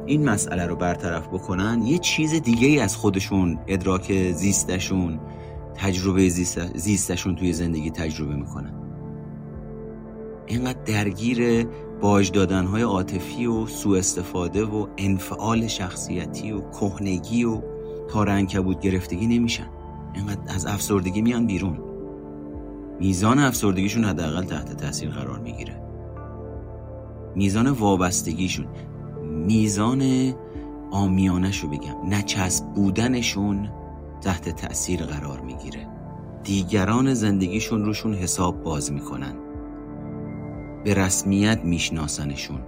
این مسئله رو برطرف بکنن یه چیز دیگه ای از خودشون ادراک زیستشون تجربه زیستشون توی زندگی تجربه می‌کنن. اینقدر درگیر باج دادنهای عاطفی و سوء استفاده و انفعال شخصیتی و کهنگی و تار بود گرفتگی نمیشن. اینقدر از افسردگی میان بیرون. میزان افسردگیشون حداقل تحت تاثیر قرار می‌گیره. میزان وابستگیشون میزان آمیانش رو بگم نچسب بودنشون تحت تأثیر قرار می‌گیره. دیگران زندگیشون روشون حساب باز می‌کنن. به رسمیت میشناسنشون.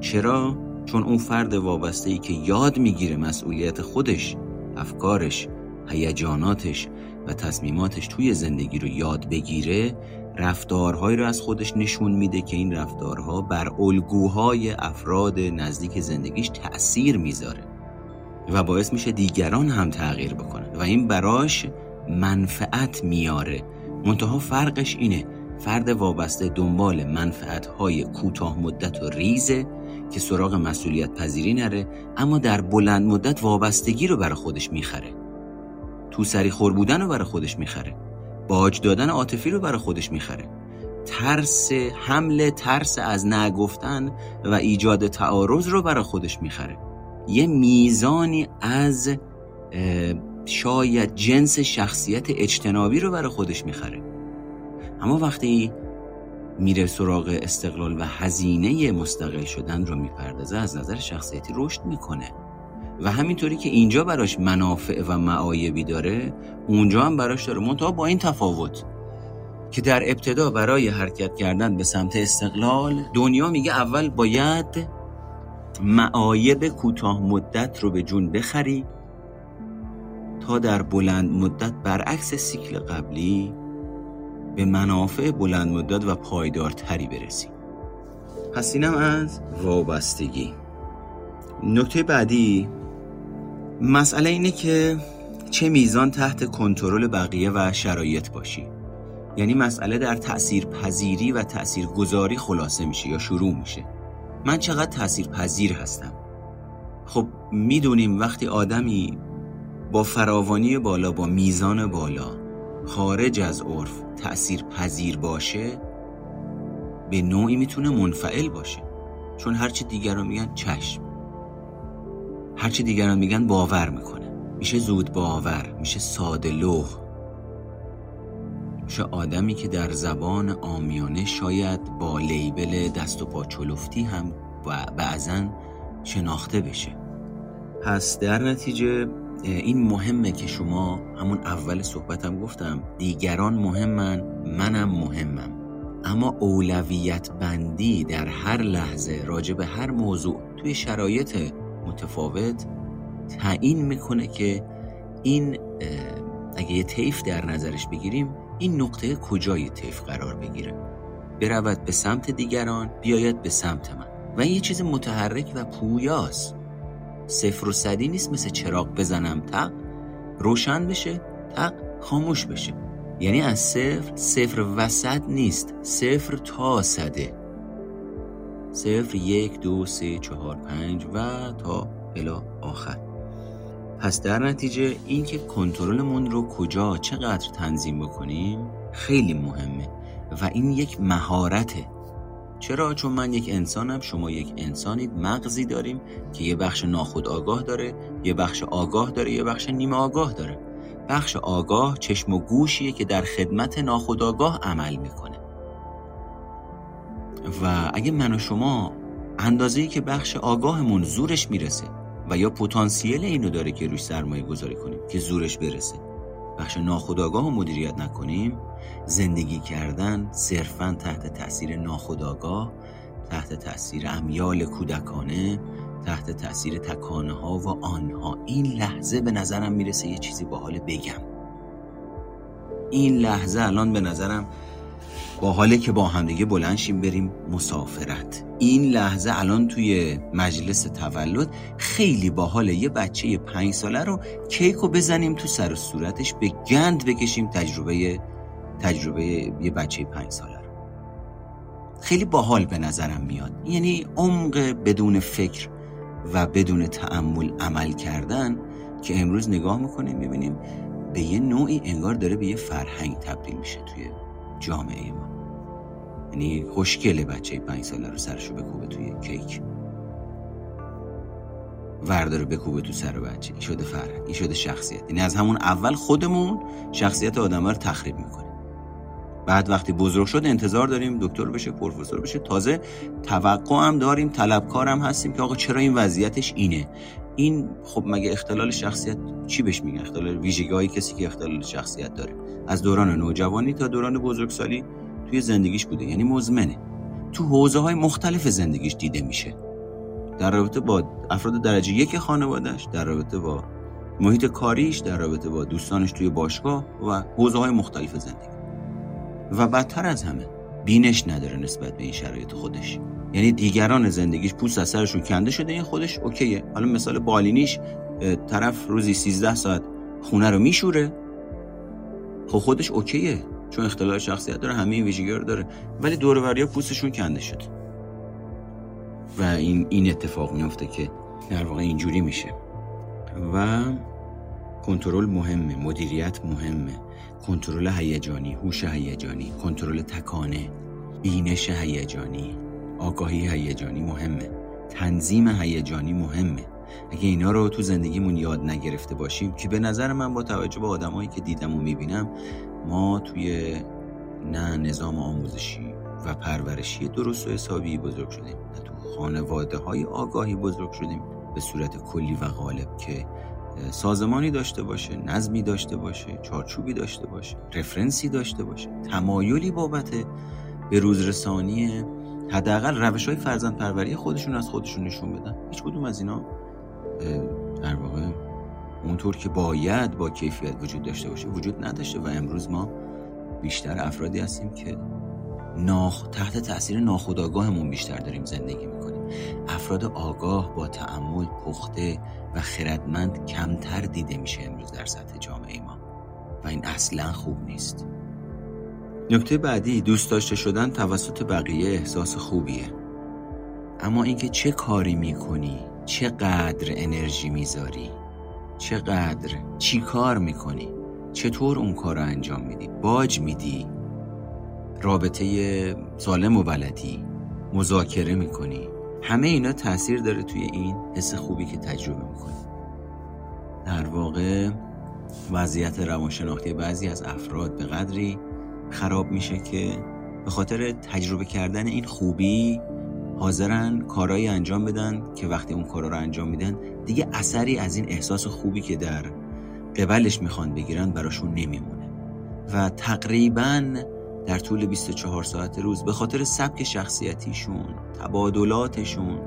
چرا؟ چون اون فرد وابسته ای که یاد می‌گیره مسئولیت خودش افکارش هیجاناتش و تصمیماتش توی زندگی رو یاد بگیره رفتارهایی رو از خودش نشون میده که این رفتارها بر الگوهای افراد نزدیک زندگیش تأثیر می‌ذاره و باعث میشه دیگران هم تغییر بکنن. و این براش منفعت میاره. منتها فرقش اینه فرد وابسته دنبال منفعت های کوتاه مدت و ریزه که سراغ مسئولیت پذیری نره اما در بلند مدت وابستگی رو برای خودش می‌خره. تو سری خور بودن رو برای خودش می‌خره. باج دادن عاطفی رو برای خودش می‌خره. ترس حمله ترس از نگفتن و ایجاد تعارض رو برای خودش می‌خره. یه میزانی از شاید جنس شخصیت اجتنابی رو برای خودش می‌خره. اما وقتی میره سراغ استقلال و هزینه مستقل شدن رو می‌پردازه از نظر شخصیتی رشد می‌کنه. و همینطوری که اینجا براش منافع و معایبی داره اونجا هم براش داره. منتها با این تفاوت که در ابتدا برای حرکت کردن به سمت استقلال دنیا میگه اول باید معایب کوتاه مدت رو به جون بخری تا در بلند مدت برعکس سیکل قبلی به منافع بلند مدت و پایدارتری برسی پس اینم از وابستگی. نکته بعدی مسئله اینه که چه میزان تحت کنترل بقیه و شرایط باشی. یعنی مسئله در تأثیر پذیری و تأثیر گذاری خلاصه میشه یا شروع میشه. من چقدر تأثیر پذیر هستم؟ خب می‌دونیم وقتی آدمی با فراوانی بالا با میزان بالا خارج از عرف تأثیر پذیر باشه به نوعی می‌تونه منفعل باشه. چون هرچی دیگران میگن چشم. هرچی دیگران میگن باور می‌کنه. میشه زود باور میشه ساده لوح میشه آدمی که در زبان آمیانه شاید با لیبل دست و پا چلفتی هم بعضا شناخته بشه. پس در نتیجه این مهمه که شما همون اول صحبتم گفتم دیگران مهمن منم مهمم. اما اولویت بندی در هر لحظه راجع به هر موضوع توی شرایط متفاوت تعیین می‌کنه که این اگه یه طیف در نظرش بگیریم این نقطه کجای طیف قرار بگیره؟ برود به سمت دیگران بیاید به سمت من. و این یه چیز متحرک و پویاست. صفر و صدی نیست مثل چراغ بزنم تق. روشن بشه تق. خاموش بشه. یعنی از صفر صفر وسط نیست. صفر تا صده. صفر یک دو سه چهار پنج و تا الا آخر. پس در نتیجه اینکه کنترلمون رو کجا چقدر تنظیم بکنیم خیلی مهمه. و این یک مهارته. چرا؟ چون من یک انسانم شما یک انسانید مغزی داریم که یه بخش ناخود آگاه داره یه بخش آگاه داره یه بخش نیمه آگاه داره. بخش آگاه چشم و گوشیه که در خدمت ناخودآگاه عمل می‌کنه. و اگه من و شما اندازه‌ای که بخش آگاهمون زورش می‌رسه و یا پتانسیل اینو داره که روش سرمایه گذاری کنیم که زورش برسه بخش ناخودآگاه مدیریت نکنیم زندگی کردن صرفا تحت تاثیر ناخودآگاه تحت تاثیر امیال کودکانه تحت تاثیر تکانه ها و آنها. این لحظه به نظرم می‌رسه یه چیزی با حال بگم. این لحظه الان به نظرم با حاله که با همدیگه بلند شیم بریم مسافرت. این لحظه الان توی مجلس تولد خیلی باحال یه بچه پنج ساله رو کیک رو بزنیم تو سر و صورتش به گند بکشیم تجربه تجربه یه بچه پنج ساله رو. خیلی باحال به نظرم میاد. یعنی عمق بدون فکر و بدون تعمل عمل کردن که امروز نگاه می‌کنیم می‌بینیم به یه نوعی انگار داره به یه فرهنگ تبدیل میشه توی جامعه ما. یعنی خوشگله بچه پنج ساله رو سرشو بکوبه توی کیک. ورداره بکوبه تو سر بچه. این شده فرهنگ این شده شخصیت. یعنی از همون اول خودمون شخصیت آدم رو تخریب می‌کنیم. بعد وقتی بزرگ شد انتظار داریم دکتر بشه پروفسور بشه. تازه توقع هم داریم طلبکار هم هستیم که آقا چرا این وضعیتش اینه؟ این خب مگه اختلال شخصیت چی بهش میگن؟ اختلال ویژگی کسی که اختلال شخصیت داره. از دوران نوجوانی تا دوران بزرگسالی توی زندگیش بوده یعنی مزمنه. تو حوزه های مختلف زندگیش دیده میشه. در رابطه با افراد درجه یک خانوادهش در رابطه با محیط کاریش در رابطه با دوستانش توی باشگاه و حوزه های مختلف زندگی. و بدتر از همه بینش نداره نسبت به این شرایط خودش. یعنی دیگران زندگیش پوست از سرشون کنده شده این خودش اوکیه. حالا مثال بالینیش طرف روزی 13 ساعت خونه رو میشوره. خب خودش اوکیه. چون اختلال شخصیت داره همه این ویژگی رو داره. ولی دور ها پوستشون کنده شد. و این این اتفاق میفته که در واقع اینجوری میشه. و کنترل مهمه مدیریت مهمه. کنترل هیجانی هوش هیجانی کنترل تکانه بینش هیجانی آگاهی هیجانی مهمه. تنظیم هیجانی مهمه. اگه اینا رو تو زندگیمون یاد نگرفته باشیم که به نظر من با توجه به آدمایی که دیدم و می‌بینم ما توی نه نظام آموزشی و پرورشی درست و حسابی بزرگ شدیم. نه تو خانواده های آگاهی بزرگ شدیم. به صورت کلی و غالب که سازمانی داشته باشه نظمی داشته باشه چارچوبی داشته باشه رفرنسی داشته باشه. تمایلی بابت به روزرسانی حداقل روش های فرزند پروری خودشون از خودشون نشون بدن. هیچ کدوم از اینا در واقع اونطور که باید با کیفیت وجود داشته باشه وجود نداشته و امروز ما بیشتر افرادی هستیم که ناخ... تحت تاثیر ناخودآگاهمون بیشتر داریم زندگی می‌کنیم. افراد آگاه با تعمل پخته و خردمند کمتر دیده میشه امروز در سطح جامعه ما. و این اصلا خوب نیست. نکته بعدی دوست داشته شدن توسط بقیه احساس خوبیه. اما اینکه چه کاری می‌کنی چقدر انرژی می‌ذاری؟ چقدر؟ چی کار می‌کنی؟ چطور اون کار رو انجام میدی؟ باج میدی؟ رابطه سالم و بلدی مذاکره می‌کنی؟ همه اینا تاثیر داره توی این حس خوبی که تجربه می‌کنی. در واقع وضعیت روانشناختی بعضی از افراد به قدری خراب میشه که به خاطر تجربه کردن این خوبی حاضرن کارهایی انجام بدن که وقتی اون کارا رو انجام میدن دیگه اثری از این احساس خوبی که در قبلش می‌خوان بگیرن براشون نمیمونه. و تقریبا در طول 24 ساعت روز به خاطر سبک شخصیتیشون تبادلاتشون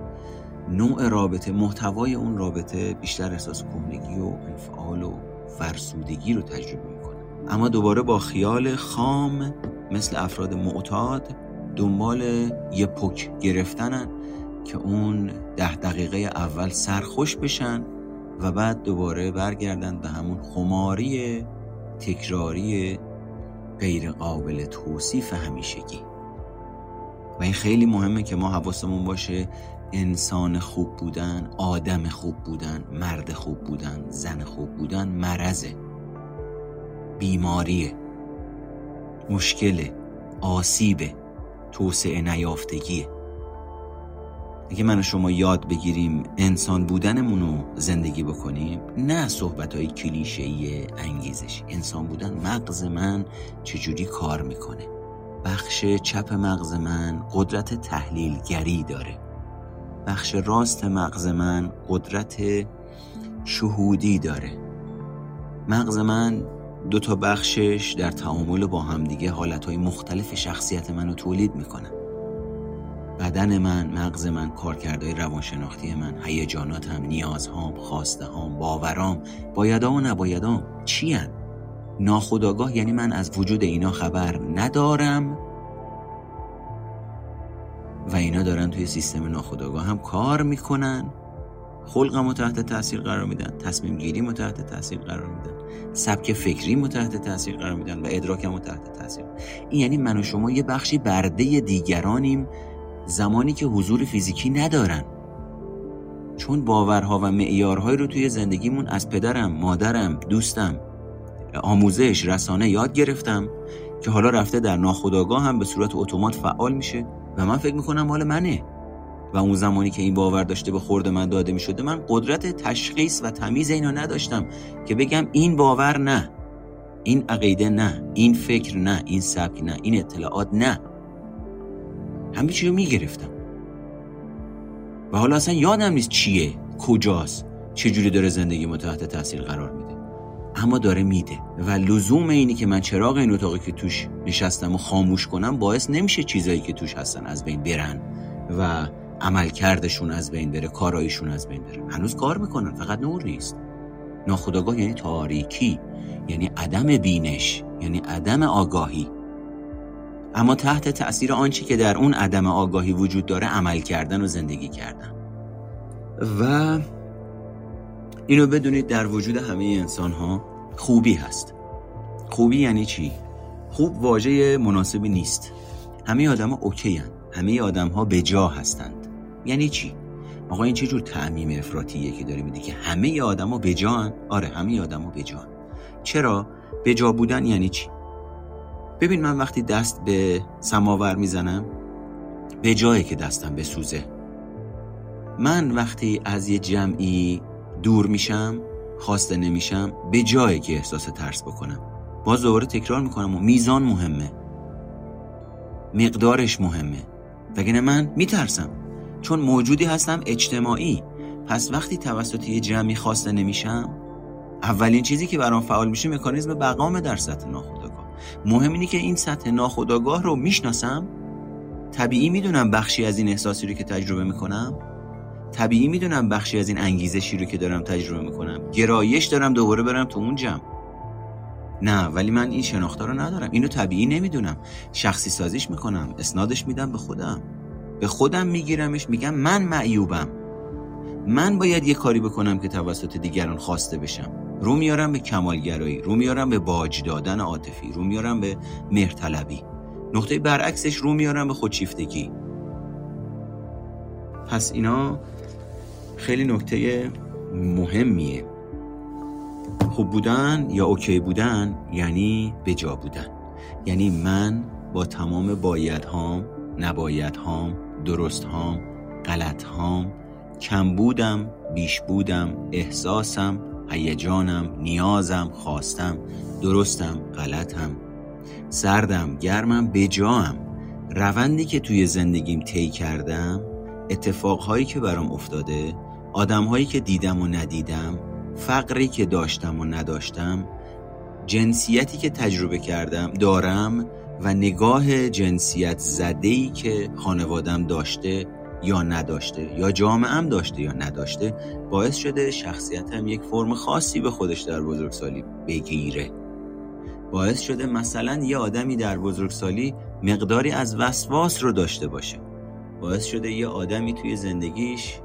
نوع رابطه محتوای اون رابطه بیشتر احساس کهنگی و انفعال و فرسودگی رو تجربه می‌کنه. اما دوباره با خیال خام مثل افراد معتاد دنبال یه پک گرفتنن که اون ده دقیقه اول سرخوش بشن و بعد دوباره برگردن به همون خماری تکراری غیر قابل توصیف همیشگی. و این خیلی مهمه که ما حواسمون باشه انسان خوب بودن آدم خوب بودن مرد خوب بودن زن خوب بودن مرزه بیماریه مشکل آسیبه. توسعه نیافتگیه. اگه من و شما یاد بگیریم انسان بودنمون رو زندگی بکنیم نه صحبت های کلیشهی انگیزش انسان بودن مغز من چجوری کار می‌کنه؟ بخش چپ مغز من قدرت تحلیلگری داره. بخش راست مغز من قدرت شهودی داره. مغز من دو تا بخشش در تعامل با همدیگه حالتهای مختلف شخصیت منو تولید می‌کنن بدن من، مغز من، کارکردهای روانشناختی من، هیجاناتم، نیازهام، خواسته هام، باورام، بایدام و نبایدام چی هن؟ ناخداگاه یعنی من از وجود اینا خبر ندارم؟ و اینا دارن توی سیستم ناخداگاه هم کار می‌کنن؟ خلقم تحت تاثیر قرار میدن تصمیم گیری تحت تاثیر قرار میدن سبک فکری تحت تاثیر قرار میدن و ادراکم تحت تاثیر این یعنی من و شما یه بخشی برده دیگرانیم زمانی که حضور فیزیکی ندارن. چون باورها و معیارهایی رو توی زندگیمون از پدرم، مادرم، دوستم آموزش، رسانه یاد گرفتم که حالا رفته در ناخودآگاه هم به صورت اتومات فعال میشه و من فکر می‌کنم مال منه. و اون زمانی که این باور داشته به خورد من داده می شده من قدرت تشخیص و تمیز اینو نداشتم که بگم این باور نه این عقیده نه این فکر نه این سبک نه این اطلاعات نه. همه چی رو می گرفتم و حالا اصلا یادم نیست چیه کجاست چجوری داره زندگی ما تحت تاثیر قرار میده. اما داره میده و لزوم اینی که من چراغ این اتاقی که توش نشستم و خاموش کنم باعث نمیشه چیزایی که توش هستن از بین برن و عملکردشون از بین بره کارایشون از بین بره. هنوز کار می‌کنن فقط نور نیست. ناخداگاه یعنی تاریکی یعنی عدم بینش یعنی عدم آگاهی. اما تحت تأثیر آنچه که در اون عدم آگاهی وجود داره عمل کردن و زندگی کردن. و اینو بدونید در وجود همه انسان ها خوبی هست. خوبی یعنی چی؟ خوب واژه مناسبی نیست. همه آدم ها اوکی هن. همه آدم ها به جا هستند. یعنی چی؟ آقا این چه جور تعمیم افراتیه که داره میده که همه آدما بجان آره همه آدما بجان چرا؟ بجا بودن یعنی چی؟ ببین من وقتی دست به سماور می‌زنم به جایی که دستم بسوزه. من وقتی از یه جمعی دور میشم خواسته نمیشم به جایی که احساس ترس بکنم. باز دوباره تکرار می‌کنم و میزان مهمه. مقدارش مهمه. وگرنه من میترسم. چون موجودی هستم اجتماعی پس وقتی توسط یه جمعی خواسته نمیشم اولین چیزی که برام فعال میشه مکانیزم بقامه در سطح ناخودآگاه. مهم اینه که این سطح ناخودآگاه رو می‌شناسم. طبیعی می‌دونم بخشی از این احساسی رو که تجربه می‌کنم. طبیعی می‌دونم بخشی از این انگیزشی رو که دارم تجربه می‌کنم. گرایش دارم دوباره برم تو اون جمع. نه ولی من این شناخته رو ندارم. اینو طبیعی نمی‌دونم. شخصی سازیش می‌کنم. اسنادش میدم به خودم. به خودم میگیرمش میگم من معیوبم. من باید یه کاری بکنم که توسط دیگران خواسته بشم. رو میارم به کمالگرایی رو میارم به باج دادن عاطفی رو میارم به مهرطلبی. نقطه برعکسش رو میارم به خودشیفتگی. پس اینا خیلی نکته مهمیه. خوب بودن یا اوکی بودن یعنی بجا بودن. یعنی من با تمام بایدهام نبایدهام درست هام غلط هام کم بودم بیش بودم احساسم هیجانم نیازم خواستم درستم غلطم سردم گرمم بجام روندی که توی زندگیم طی کردم اتفاقهایی که برام افتاده آدمهایی که دیدم و ندیدم فقری که داشتم و نداشتم جنسیتی که تجربه کردم دارم و نگاه جنسیت زده که خانوادم داشته یا نداشته یا جامعهم داشته یا نداشته باعث شده شخصیتم یک فرم خاصی به خودش در بزرگسالی بگیره. باعث شده مثلا یه آدمی در بزرگسالی مقداری از وسواس رو داشته باشه. باعث شده یه آدمی توی زندگیش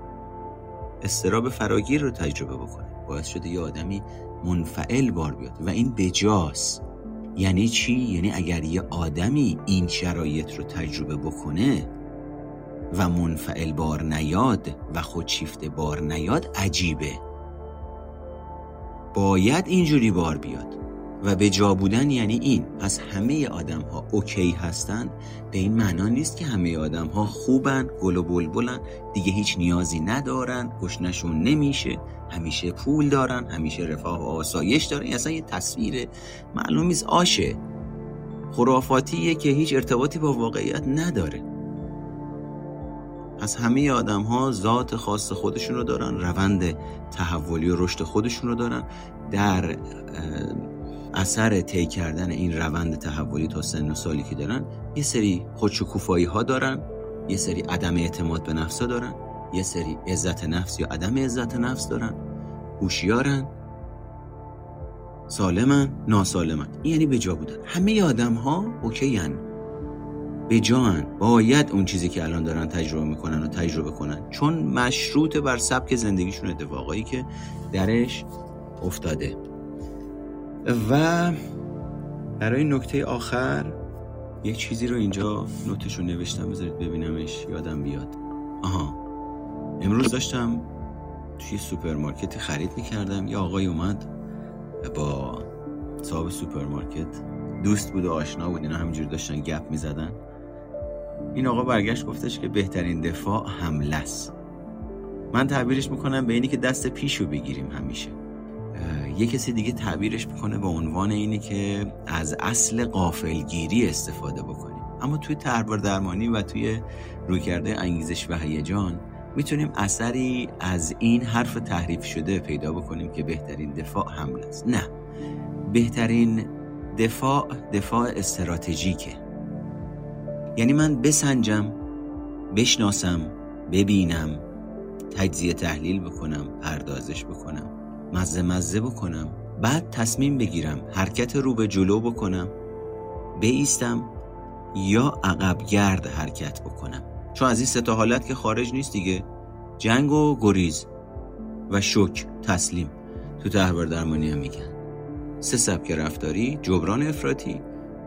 استراب فراگیر رو تجربه بکنه. باعث شده یه آدمی منفعل بار بیاد. و این بجاست. یعنی چی؟ یعنی اگر یه آدمی این شرایط رو تجربه بکنه و منفعل بار نیاد و خودشیفته بار نیاد عجیبه باید اینجوری بار بیاد و به جا بودن یعنی این پس همه آدم ها اوکی هستن؟ به این معنا نیست که همه آدم ها خوبن گل و بلبلن دیگه هیچ نیازی ندارن گشنشون نمیشه. همیشه پول دارن همیشه رفاه و آسایش دارن. این اصلا یه تصویر معلوم نیست. آشه. خرافاتیه که هیچ ارتباطی با واقعیت نداره. پس همه آدم ها ذات خاص خودشون رو دارن روند تحولی و رشد خودشون رو دارن. در اثر طی کردن این روند تحولی تا سن و سالی که دارن یه سری خودشکوفایی ها دارن یه سری عدم اعتماد به نفس دارن یه سری عزت نفس یا عدم عزت نفس دارن. هوشیارن سالمن ناسالمن. یعنی به جا بودن. همه آدم ها اوکی هن. به جان باید اون چیزی که الان دارن تجربه می‌کنن و تجربه کنن. چون مشروط بر سبک زندگیشون اتفاقایی که درش افتاده. و برای نکته آخر یه چیزی رو اینجا نوتشو نوشتم بذارید ببینمش یادم بیاد. آها. امروز داشتم توی سوپرمارکت خرید می‌کردم یه آقای اومد با صاحب سوپرمارکت دوست بود و آشنا بود اینا همینجور داشتن گپ می‌زدن. این آقا برگشت گفتش که بهترین دفاع حمله است. من تعبیرش می‌کنم به اینی که دست پیشو بگیریم همیشه. یه کسی دیگه تعبیرش می‌کنه به عنوان اینی که از اصل غافلگیری استفاده بکنیم. اما توی طرحواره درمانی و توی رویکرده انگیزش و هیجان می‌تونیم اثری از این حرف تحریف شده پیدا بکنیم که بهترین دفاع حمله است. نه. بهترین دفاع دفاع استراتژیکه. یعنی من بسنجم بشناسم ببینم تجزیه تحلیل بکنم پردازش بکنم. مزه مزه بکنم. بعد تصمیم بگیرم حرکت رو به جلو بکنم. بیستم یا عقب گرد حرکت بکنم. چون از این ستا حالت که خارج نیست دیگه. جنگ و گریز و شک تسلیم. تو تحبر درمانی هم میگن. سه سبک رفتاری جبران افراطی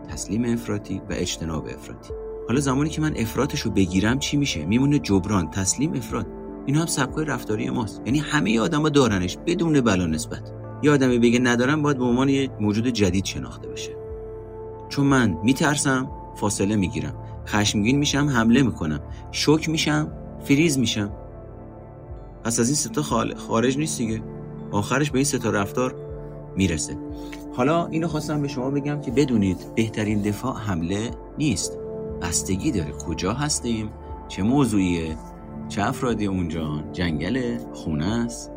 تسلیم افراطی و اجتناب افراطی. حالا زمانی که من افراتش رو بگیرم چی میشه؟ میمونه جبران تسلیم افراد. اینا هم سبکای رفتاری ماست. یعنی همه آدما دارنش بدون بلا نسبت. یه آدمی بگه ندارم باید به عنوان یه موجود جدید شناخته بشه. چون من میترسم فاصله می‌گیرم. خشمگین میشم حمله می‌کنم. شوک میشم فریز میشم. پس از این ستا خارج نیست دیگه. آخرش به این ستا رفتار می‌رسه. حالا اینو خواستم به شما بگم که بدونید بهترین دفاع حمله نیست. بستگی داره کجا هستیم چه موضوعیه چه افرادی اونجا؟ جنگل خونه است؟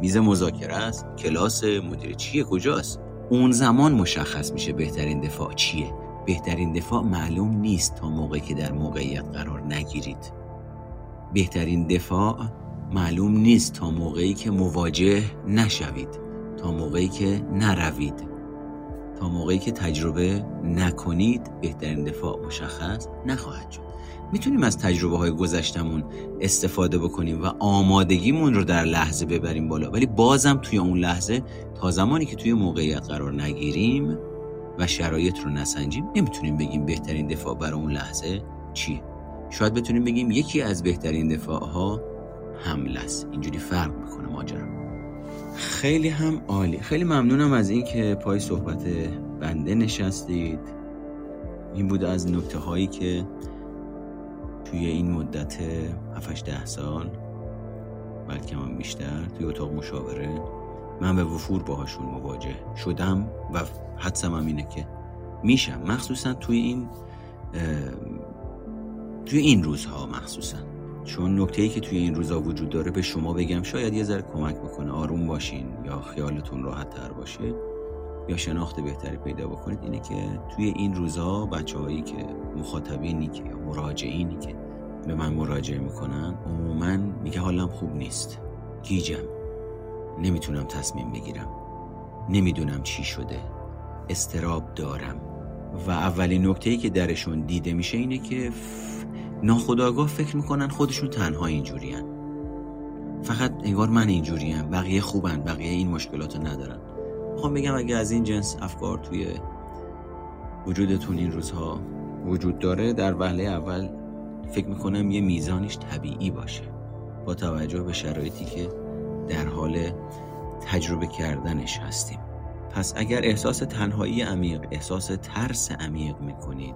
میز مذاکره است؟ کلاس مدیر چیه؟ کجاست؟ اون زمان مشخص میشه بهترین دفاع چیه. بهترین دفاع معلوم نیست تا موقعی که در موقعیت قرار نگیرید. بهترین دفاع معلوم نیست تا موقعی که مواجه نشوید. تا موقعی که نروید. تا موقعی که تجربه نکنید بهترین دفاع مشخص نخواهد شد. می‌تونیم از تجربه های گذشتمون استفاده بکنیم و آمادگیمون رو در لحظه ببریم بالا. ولی بازم توی اون لحظه تا زمانی که توی موقعیت قرار نگیریم و شرایط رو نسنجیم نمی‌تونیم بگیم بهترین دفاع برای اون لحظه چیه شاید بتونیم بگیم یکی از بهترین دفاع ها حمله است. اینجوری فرق می‌کنه ماجرا. خیلی هم عالی. خیلی ممنونم از اینکه پای صحبت بنده نشستید. این بود از نکته هایی که توی این مدت 7 ده سال بلکه من بیشتر توی اتاق مشاوره من به وفور باهاشون مواجه شدم و حدسم هم اینه که میشم. مخصوصا توی این توی این روزها مخصوصا. چون نکته ای که توی این روزها وجود داره به شما بگم شاید یه ذره کمک بکنه. آروم باشین یا خیالتون راحت تر باشه یا شناخت بهتری پیدا بکنید. اینه که توی این روزها بچه هایی که مخاطبینی که یا مراجعینی که به من مراجعه می‌کنن عموما میگه حالم خوب نیست. گیجم. نمی‌تونم تصمیم بگیرم. نمی‌دونم چی شده. استراب دارم. و اولین نکته ای که درشون دیده میشه اینه که ناخداگاه فکر می‌کنن خودشون تنها اینجورین. فقط انگار من اینجوریم بقیه خوبن. بقیه این مشکلات ندارن. می‌خوام بگم اگه از این جنس افکار توی وجودتون این روزها وجود داره در وهله اول فکر می‌کنم یه میزانش طبیعی باشه. با توجه به شرایطی که در حال تجربه کردنش هستیم. پس اگر احساس تنهایی عمیق احساس ترس عمیق می‌کنید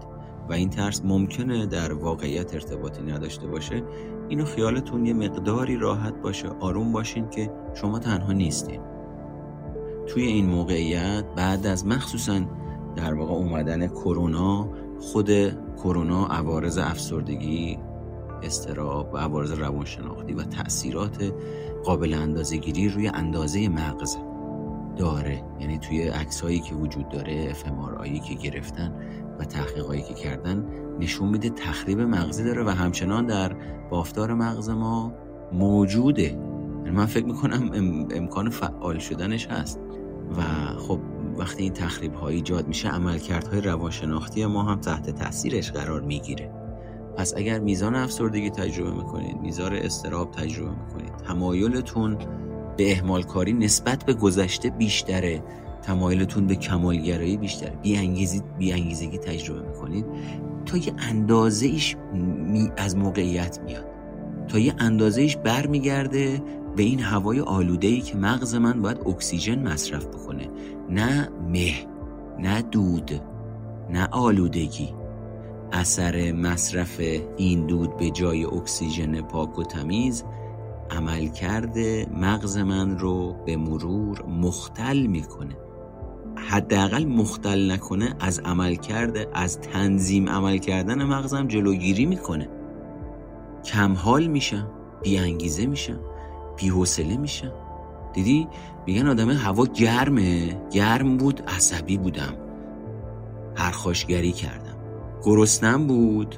و این ترس ممکنه در واقعیت ارتباطی نداشته باشه اینو خیالتون یه مقداری راحت باشه آروم باشین که شما تنها نیستین. توی این موقعیت بعد از مخصوصا در واقع اومدن کرونا خود کرونا عوارض افسردگی استراب و عوارض روانشناختی و تاثیرات قابل اندازه گیری روی اندازه مغز داره. یعنی توی عکس هایی که وجود داره FMRI که گرفتن و تحقیقایی که کردن نشون میده تخریب مغزی داره و همچنان در بافتار مغز ما موجوده. یعنی من فکر می‌کنم امکان فعال شدنش هست. و خب وقتی این تخریب ها ایجاد میشه عملکردهای روانشناختی ما هم تحت تاثیرش قرار می‌گیره. پس اگر میزان افسردگی تجربه می‌کنید میزان استراب تجربه می‌کنید تمایلتون به اهمال کاری نسبت به گذشته بیشتره تمایلتون به کمالگرایی بیشتره. بی انگیزگی تجربه می‌کنید تا یه اندازه ایش از موقعیت میاد. تا یه اندازه ایش برمیگرده به این هوای آلوده ای که مغز من باید اکسیژن مصرف بکنه. نه مه نه دود نه آلودگی. اثر مصرف این دود به جای اکسیژن پاک و تمیز عملکرد مغز من رو به مرور مختل می‌کنه. حداقل مختل نکنه از عمل کرده از تنظیم عمل کردن مغزم جلوگیری می‌کنه. کم حال میشم بی انگیزه میشم بی حوصله میشم. دیدی؟ میگن آدم هوا گرمه. گرم بود عصبی بودم. پرخاشگری کردم. گرسنم بود.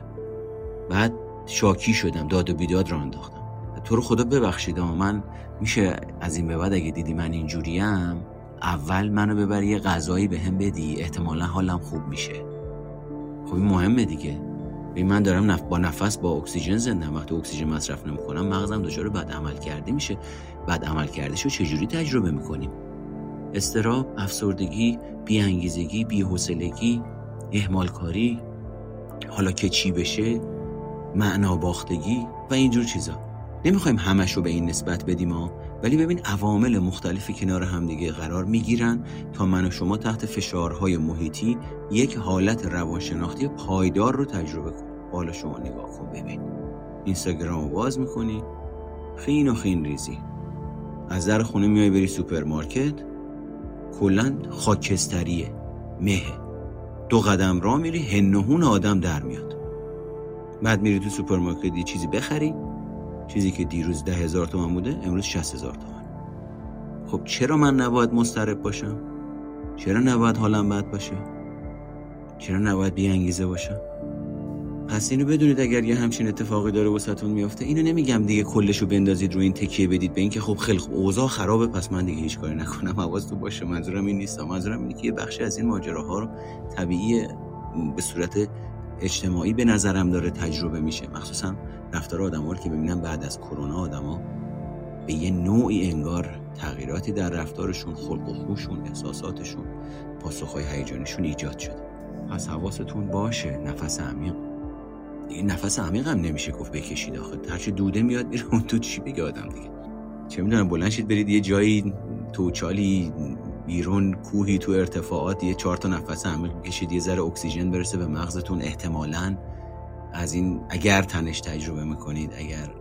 بعد شاکی شدم. داد و بیداد را انداختم. تو رو خدا ببخشید من میشه از این به بعد اگه دیدی من اینجوریم اول منو ببری یه غذایی به هم بدی. احتمالا حالم خوب میشه. خب این مهمه دیگه. ببین من دارم نف... با نفس با اکسیژن زنده وقتی اکسیژن مصرف نمی‌کنم مغزم دچار بد عمل کرده میشه. بد عمل کرده شو چجوری تجربه می‌کنیم؟ استراب افسردگی بی انگیزگی بی حوصلگی اهمال کاری حالا که چی بشه معنا باختگی و اینجور چیزا. نمی‌خوایم همش رو به این نسبت بدیم ها ولی ببین عوامل مختلفی کنار همدیگه قرار می‌گیرن تا من و شما تحت فشارهای محیطی یک حالت روانشناختی پایدار رو تجربه کنیم. حالا شما نگاه کن ببین. اینستاگرام رو باز می‌کنی. خین و خین ریزی. از در خونه میای بری سوپرمارکت کلا خاکستریه مه دو قدم راه میری هنهون آدم در میاد بعد میری تو سوپرمارکت یه چیزی بخری چیزی که دیروز ده هزار تومن بوده امروز شست هزار تومن خب چرا من نباید مضطرب باشم؟ چرا نباید حالم بد باشه؟ چرا نباید بی انگیزه باشم؟ پس اینو بدونید اگر یه همچین اتفاقی داره واستون میافته اینو نمیگم دیگه کلشو بندازید رو این تکیه بدید به اینکه خب خیلی خوب. اوضاع خرابه پس من دیگه هیچ کاری نکنم. حواستون باشه. منظورم این نیست. منظورم اینه که یه بخشی از این ماجراها رو طبیعی به صورت اجتماعی به نظرم داره تجربه میشه. مخصوصا رفتار آدم که ببینم بعد از کرونا آدما به یه نوعی انگار تغییراتی در رفتارشون خلق و خوشون احساساتشون پاسخهای هیجانشون ایجاد شده. پس حواستون باشه. نفس عمیق. این نفس عمیق هم نمیشه گفت بکشید آخه. هرچی دوده میاد میره اون تو چی بگه آدم دیگه؟ چه می‌دونم بلند شید برید یه جایی توچالی بیرون کوهی تو ارتفاعات یه چهار تا نفس عمیق بکشید یه ذره اکسیژن برسه به مغزتون. احتمالاً از این اگر تنش تجربه می‌کنید اگر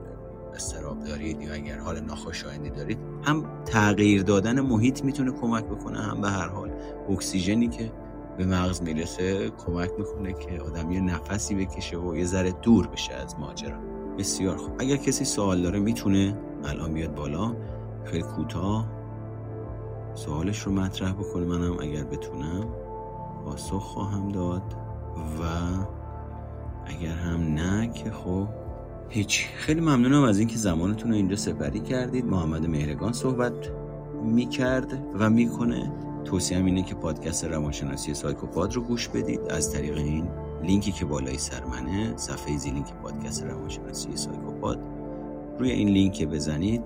استراب دارید یا اگر حال ناخوشایندی دارید هم تغییر دادن محیط می‌تونه کمک بکنه هم به هر حال اکسیژنی که به مغز می‌رسه کمک می‌کنه که آدم یه نفسی بکشه و یه ذره دور بشه از ماجرا. بسیار خوب. اگر کسی سوال داره می‌تونه الان بیاد بالا. خیلی کوتاه. سوالش رو مطرح بکنه منم اگر بتونم. پاسخ خواهم داد و اگر هم نه که خب. هیچ. خیلی ممنونم از اینکه زمانتون رو اینجا سپری کردید. محمد مهرگان صحبت می‌کرد و می‌کنه. توصیه اینه که پادکست روانشناسی سایکوپاد رو گوش بدید. از طریق این لینکی که بالای سر منه صفحه زی لینک پادکست روانشناسی سایکوپاد روی این لینک بزنید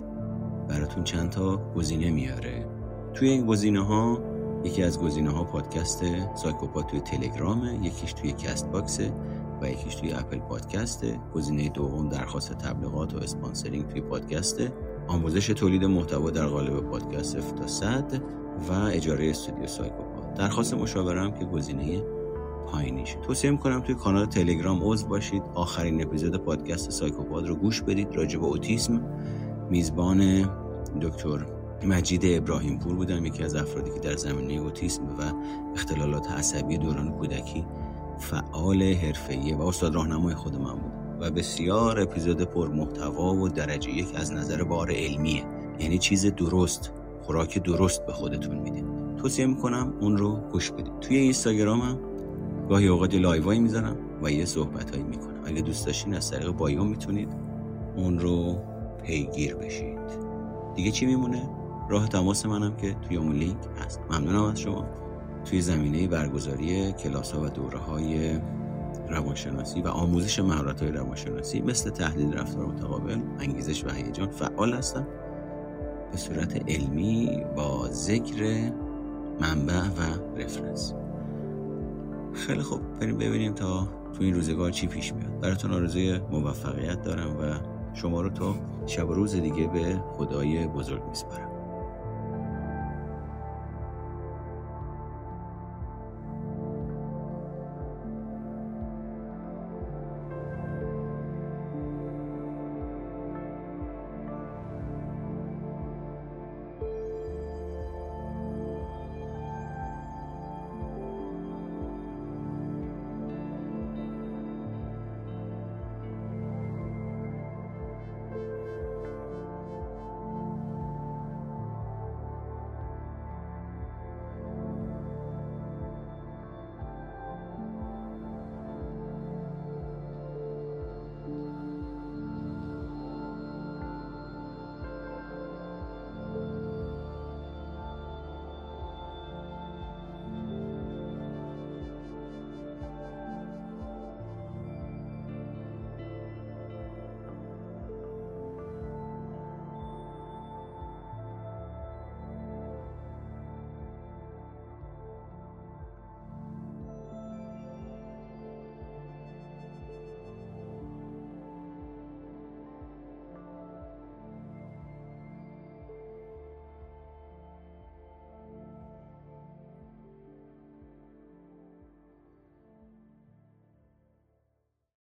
براتون چند تا گزینه میاره. توی این گزینه ها یکی از گزینه ها پادکست سایکوپاد توی تلگرامه یکیش توی کست باکسه و یکیش توی اپل پادکسته گزینه دوم درخواست تبلیغات و sponsoring توی پادکسته آموزش تولید محتوا در قالب پادکست 0 تا 100 و اجاره استودیو سایکوپاد درخواست مشاوره هم که گزینه پایینیشه توصیه می‌کنم توی کانال تلگرام عضو باشید. آخرین اپیزود پادکست سایکوپاد رو گوش بدید. راجع به اوتیسم میزبان دکتر مجید ابراهیم پور بودم یکی از افرادی که در زمینه اوتیسم و اختلالات عصبی دوران کودکی فعال حرفه‌ای و استاد راهنمای خود من بود. و بسیار اپیزود پر محتوا و درجه یک از نظر بار علمیه. یعنی چیز درست. خوراک درست به خودتون می‌دید توصیه می‌کنم اون رو گوش بدید. توی اینستاگرامم گاهی اوقات لایوایی می‌ذارم و یه صحبتهایی می‌کنم. اگه دوست داشتین از طریق بایو می‌تونید اون رو پیگیر بشید. دیگه چی میمونه؟ راه تماس منم که توی اون لینک هست. ممنونم از شما. توی زمینه برگزاری کلاس ها و دوره های روانشناسی و آموزش مهارت های روانشناسی مثل تحلیل رفتار متقابل انگیزش و هیجان فعال هستم. به صورت علمی با ذکر منبع و رفرنس. خیلی خوب. بریم ببینیم تا تو این روزگار چی پیش میاد. براتون آرزوی موفقیت دارم و شما رو تا شب روز دیگه به خدای بزرگ میسپارم.